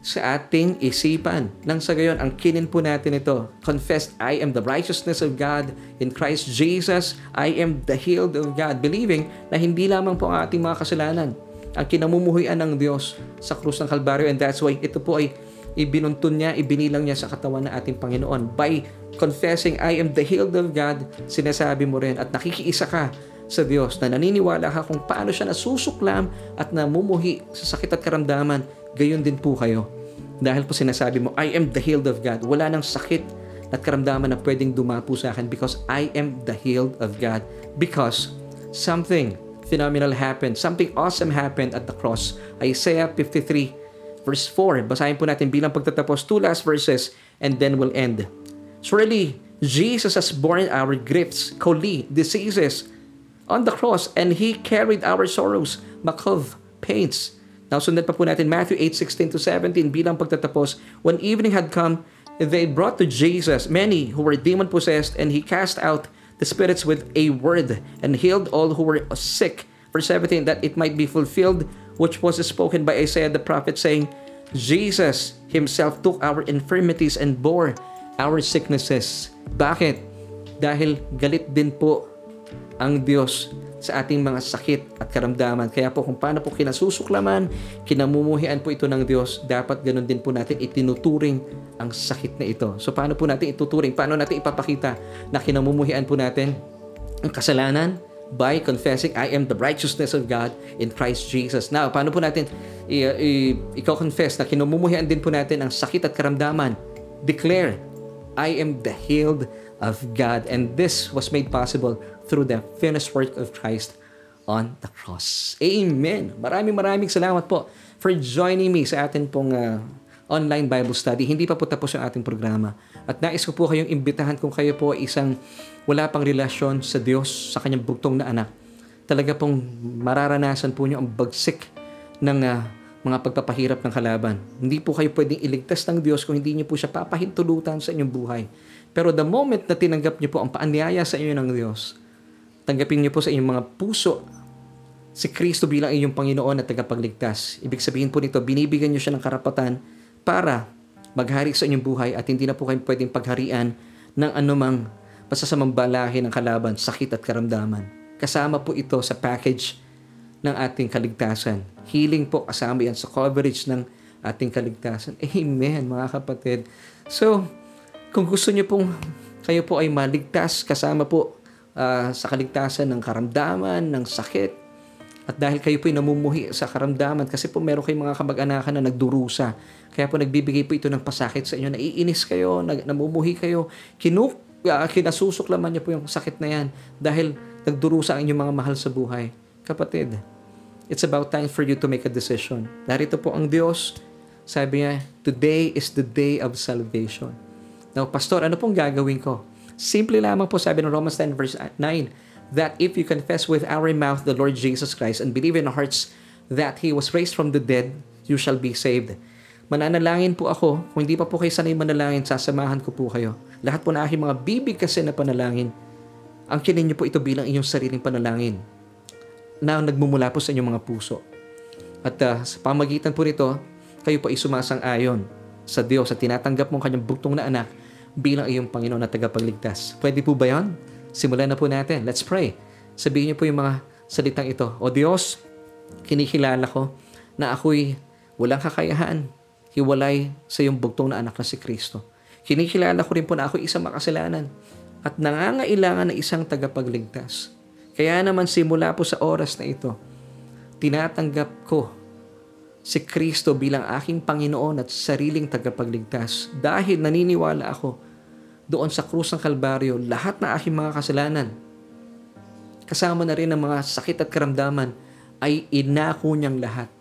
sa ating isipan. Nang sa gayon, ang kinin po natin ito. Confess, I am the righteousness of God in Christ Jesus. I am the healed of God. Believing na hindi lamang po ang ating mga kasalanan ang kinamumuhian ng Diyos sa krus ng Kalbaryo and that's why ito po ay ibinuntun niya, ibinilang niya sa katawan ng ating Panginoon. By confessing, I am the healed of God, sinasabi mo rin at nakikiisa ka sa Diyos na naniniwala ka kung paano siya nasusuklam at namumuhi sa sakit at karamdaman, gayon din po kayo. Dahil po sinasabi mo, I am the healed of God. Wala nang sakit at karamdaman na pwedeng dumapo sa akin because I am the healed of God. Because something phenomenal happened. Something awesome happened at the cross. Isaiah 53 verse 4. Basahin po natin bilang pagtatapos. Two last verses and then we'll end. Surely, Jesus has borne our griefs, coli, diseases, on the cross and He carried our sorrows, makov, pains. Now, sundan pa po natin Matthew 8:16 to 17 bilang pagtatapos. When evening had come, they brought to Jesus many who were demon-possessed, and he cast out the spirits with a word and healed all who were sick. Verse 17, that it might be fulfilled, which was spoken by Isaiah the prophet, saying, Jesus himself took our infirmities and bore our sicknesses. Bakit? Dahil galit din po ang Diyos sa ating mga sakit at karamdaman. Kaya po kung paano po kinasusuklaman, kinamumuhian po ito ng Diyos, dapat ganun din po natin itinuturing ang sakit na ito. So paano po natin ituturing? Paano natin ipapakita na kinamumuhian po natin ang kasalanan? By confessing, I am the righteousness of God in Christ Jesus. Now, paano po natin i-confess na kinamumuhian din po natin ang sakit at karamdaman? Declare, I am the healed of God. And this was made possible through the finished work of Christ on the cross. Amen. Maraming maraming salamat po for joining me sa atin pong uh, online Bible study. Hindi pa po tapos ang ating programa. At nais ko po kayong imbitahan kung kayo po isang wala pang relasyon sa Diyos, sa kanyang bugtong na anak. Talaga pong mararanasan po niyo ang bagsik ng uh, mga pagpapahirap ng kalaban. Hindi po kayo pwedeng iligtas ng Diyos kung hindi niyo po siya papahintulutan sa inyong buhay. Pero the moment na tinanggap niyo po ang paanyaya sa inyo ng Diyos, tanggapin niyo po sa inyong mga puso si Kristo bilang inyong Panginoon at tagapagligtas. Ibig sabihin po nito, binibigyan niyo siya ng karapatan para maghari sa inyong buhay at hindi na po kayo pwedeng pagharian ng anumang masasamang balahin ng kalaban, sakit at karamdaman. Kasama po ito sa package ng ating kaligtasan. Healing po kasama yan sa coverage ng ating kaligtasan. Amen, mga kapatid. So, kung gusto niyo pong kayo po ay maligtas kasama po uh, sa kaligtasan ng karamdaman, ng sakit, at dahil kayo po ay namumuhi sa karamdaman, kasi po meron kayong mga kamag-anakan na nagdurusa, kaya po nagbibigay po ito ng pasakit sa inyo, naiinis kayo, nag, namumuhi kayo, kinuk, uh, kinasusuklaman niyo po yung sakit na yan dahil nagdurusa ang inyong mga mahal sa buhay. Kapatid, it's about time for you to make a decision. Narito po ang Diyos, sabi niya, today is the day of salvation. Now, Pastor, ano pong gagawin ko? Simple lamang po sabi ng Romans 10 verse 9, that if you confess with our mouth the Lord Jesus Christ and believe in our hearts that He was raised from the dead, you shall be saved. Mananalangin po ako. Kung hindi pa po kayo sanay manalangin, sasamahan ko po kayo. Lahat po na aking mga bibig kasi na panalangin, ang kinin po ito bilang inyong sariling panalangin na nagmumula po sa inyong mga puso. At uh, sa pamagitan po nito, kayo po ay sumasang-ayon sa Diyos at tinatanggap mo ang kanyang bugtong na anak bilang iyong Panginoon na tagapagligtas. Pwede po ba yan? Simulan na po natin. Let's pray. Sabihin niyo po yung mga salitang ito. O Diyos, kinikilala ko na ako'y walang kakayahan, hiwalay sa iyong bugtong na anak na si Kristo. Kinikilala ko rin po na ako'y isang makasalanan at nangangailangan ng isang tagapagligtas. Kaya naman simula po sa oras na ito, tinatanggap ko si Kristo bilang aking Panginoon at sariling tagapagligtas dahil naniniwala ako doon sa krus ng Kalbaryo lahat na aking mga kasalanan. Kasama na rin ang mga sakit at karamdaman ay inako niyang lahat.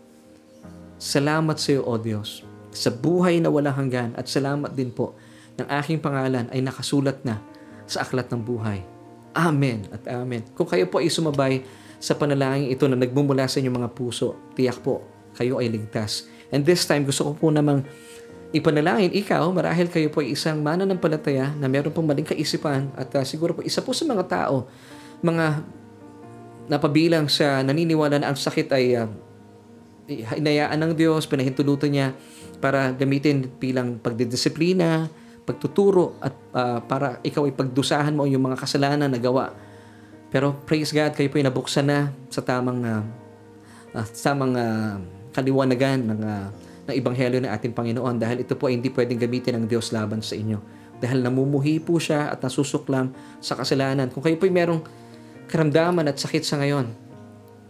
Salamat sa iyo, O Diyos, sa buhay na walang hanggan at salamat din po ng aking pangalan ay nakasulat na sa aklat ng buhay. Amen at amen. Kung kayo po ay sumabay sa panalangin ito na nagmumula sa inyong mga puso, tiyak po, kayo ay ligtas. And this time, gusto ko po namang ipanalangin, ikaw, marahil kayo po ay isang mananampalataya na meron pong maling kaisipan at uh, siguro po isa po sa mga tao, mga napabilang sa naniniwala na ang sakit ay uh, hinayaan ng Diyos, pinahintulutan niya para gamitin bilang pagdidisiplina, pagtuturo at uh, para ikaw ay pagdusahan mo yung mga kasalanan na gawa. Pero praise God, kayo po ay nabuksan na sa tamang uh, uh, tamang uh, kaliwanagan ng uh, ng Ebanghelyo ng ating Panginoon dahil ito po ay hindi pwedeng gamitin ng Diyos laban sa inyo. Dahil namumuhi po siya at nasusuklam sa kasalanan. Kung kayo po ay merong karamdaman at sakit sa ngayon,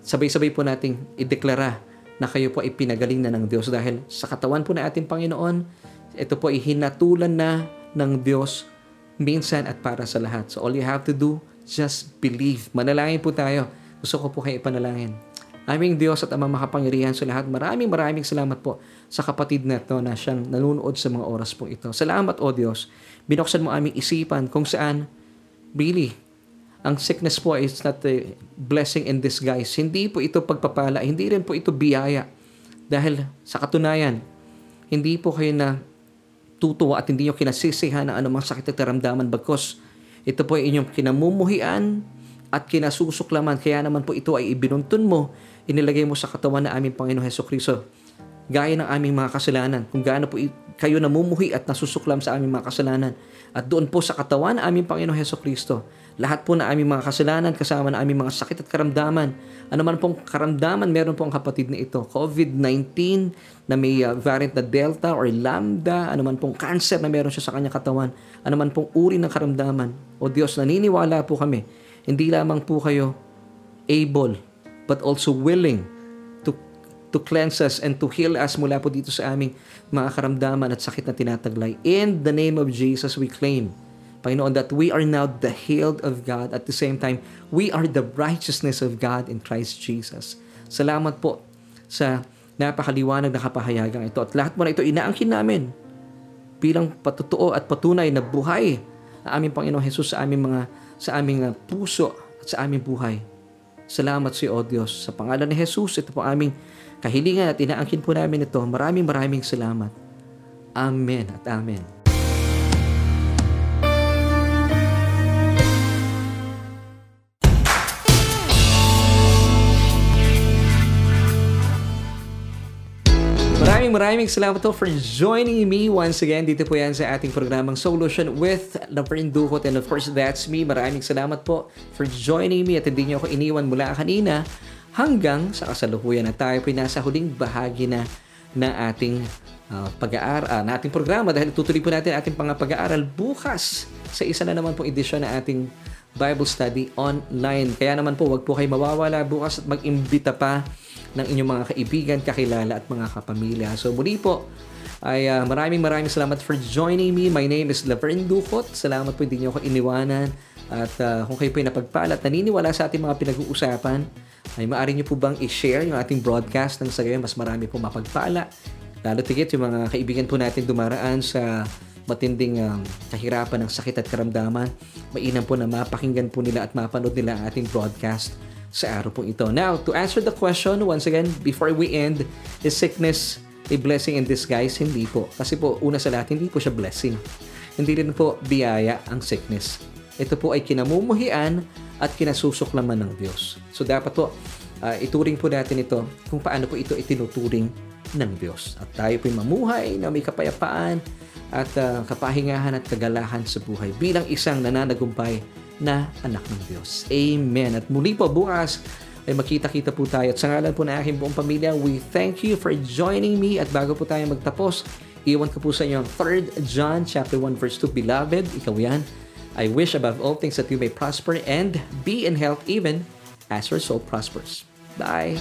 sabay-sabay po nating ideklara na kayo po ay pinagaling na ng Diyos dahil sa katawan po ng ating Panginoon, ito po ay hinatulan na ng Diyos minsan at para sa lahat. So all you have to do, just believe. Manalangin po tayo. Gusto ko po kayo ipanalangin. Aming Diyos at Amang makapangyarihan sa lahat, maraming maraming salamat po sa kapatid na ito na siyang nanunood sa mga oras po ito. Salamat o Diyos. Binuksan mo aming isipan kung saan, really, ang sickness po is not a blessing in disguise. Hindi po ito pagpapala, hindi rin po ito biyaya Dahil sa katunayan, hindi po kayo na tutuwa at hindi nyo kinasisihan ng anumang sakit at karamdaman bagkos ito po ay inyong kinamumuhian at kinasusuklaman. Kaya naman po ito ay ibinuntun mo, inilagay mo sa katawan na aming Panginoon Heso Kristo. Gaya ng aming mga kasalanan. Kung gaano po kayo namumuhi at nasusuklam sa aming mga kasalanan. At doon po sa katawan na aming Panginoon Heso Kristo lahat po na aming mga kasalanan kasama na aming mga sakit at karamdaman. Ano man pong karamdaman, meron po ang kapatid na ito. COVID-19 na may uh, variant na Delta or Lambda, ano man pong cancer na meron siya sa kanyang katawan, ano man pong uri ng karamdaman. O Diyos, naniniwala po kami. Hindi lamang po kayo able, but also willing to to cleanse us and to heal us mula po dito sa aming mga karamdaman at sakit na tinataglay. In the name of Jesus, we claim Panginoon, that we are now the healed of God. At the same time, we are the righteousness of God in Christ Jesus. Salamat po sa napakaliwanag na kapahayagang ito. At lahat mo na ito inaangkin namin bilang patutuo at patunay na buhay na aming Panginoon Jesus sa aming mga sa aming uh, puso at sa aming buhay. Salamat sa iyo, O Diyos. Sa pangalan ni Jesus, ito po aming kahilingan at inaangkin po namin ito. Maraming maraming salamat. Amen at Amen. Maraming salamat po for joining me once again. Dito po yan sa ating programang Solution with Laverne Duhot. And of course, that's me. Maraming salamat po for joining me at hindi niyo ako iniwan mula kanina hanggang sa kasalukuyan na tayo po nasa huling bahagi na na ating uh, pag-aaral, uh, na ating programa dahil tutuloy po natin ating pang pag-aaral bukas sa isa na naman pong edisyon na ating Bible Study online. Kaya naman po, wag po kayo mawawala bukas at mag-imbita pa ng inyong mga kaibigan, kakilala at mga kapamilya. So muli po, ay uh, maraming maraming salamat for joining me. My name is Laverne Ducot. Salamat po hindi niyo ako iniwanan. At uh, kung kayo po ay napagpala at naniniwala sa ating mga pinag-uusapan, ay maaari niyo po bang i-share yung ating broadcast nang sa gayon mas marami po mapagpala. Lalo tigit yung mga kaibigan po natin dumaraan sa matinding um, kahirapan ng sakit at karamdaman. Mainam po na mapakinggan po nila at mapanood nila ang ating broadcast sa araw pong ito. Now, to answer the question, once again, before we end, is sickness a blessing in disguise? Hindi po. Kasi po, una sa lahat, hindi po siya blessing. Hindi rin po biyaya ang sickness. Ito po ay kinamumuhian at kinasusuklaman ng Diyos. So, dapat po, uh, ituring po natin ito kung paano po ito itinuturing ng Diyos. At tayo po'y mamuhay na may kapayapaan at uh, kapahingahan at kagalahan sa buhay bilang isang nananagumpay na anak ng Diyos. Amen. At muli po bukas ay makita-kita po tayo. At sa ngalan po ng aking buong pamilya, we thank you for joining me. At bago po tayo magtapos, iwan ko po sa inyo ang 3 John chapter 1 verse 2. Beloved, ikaw yan. I wish above all things that you may prosper and be in health even as your soul prospers. Bye!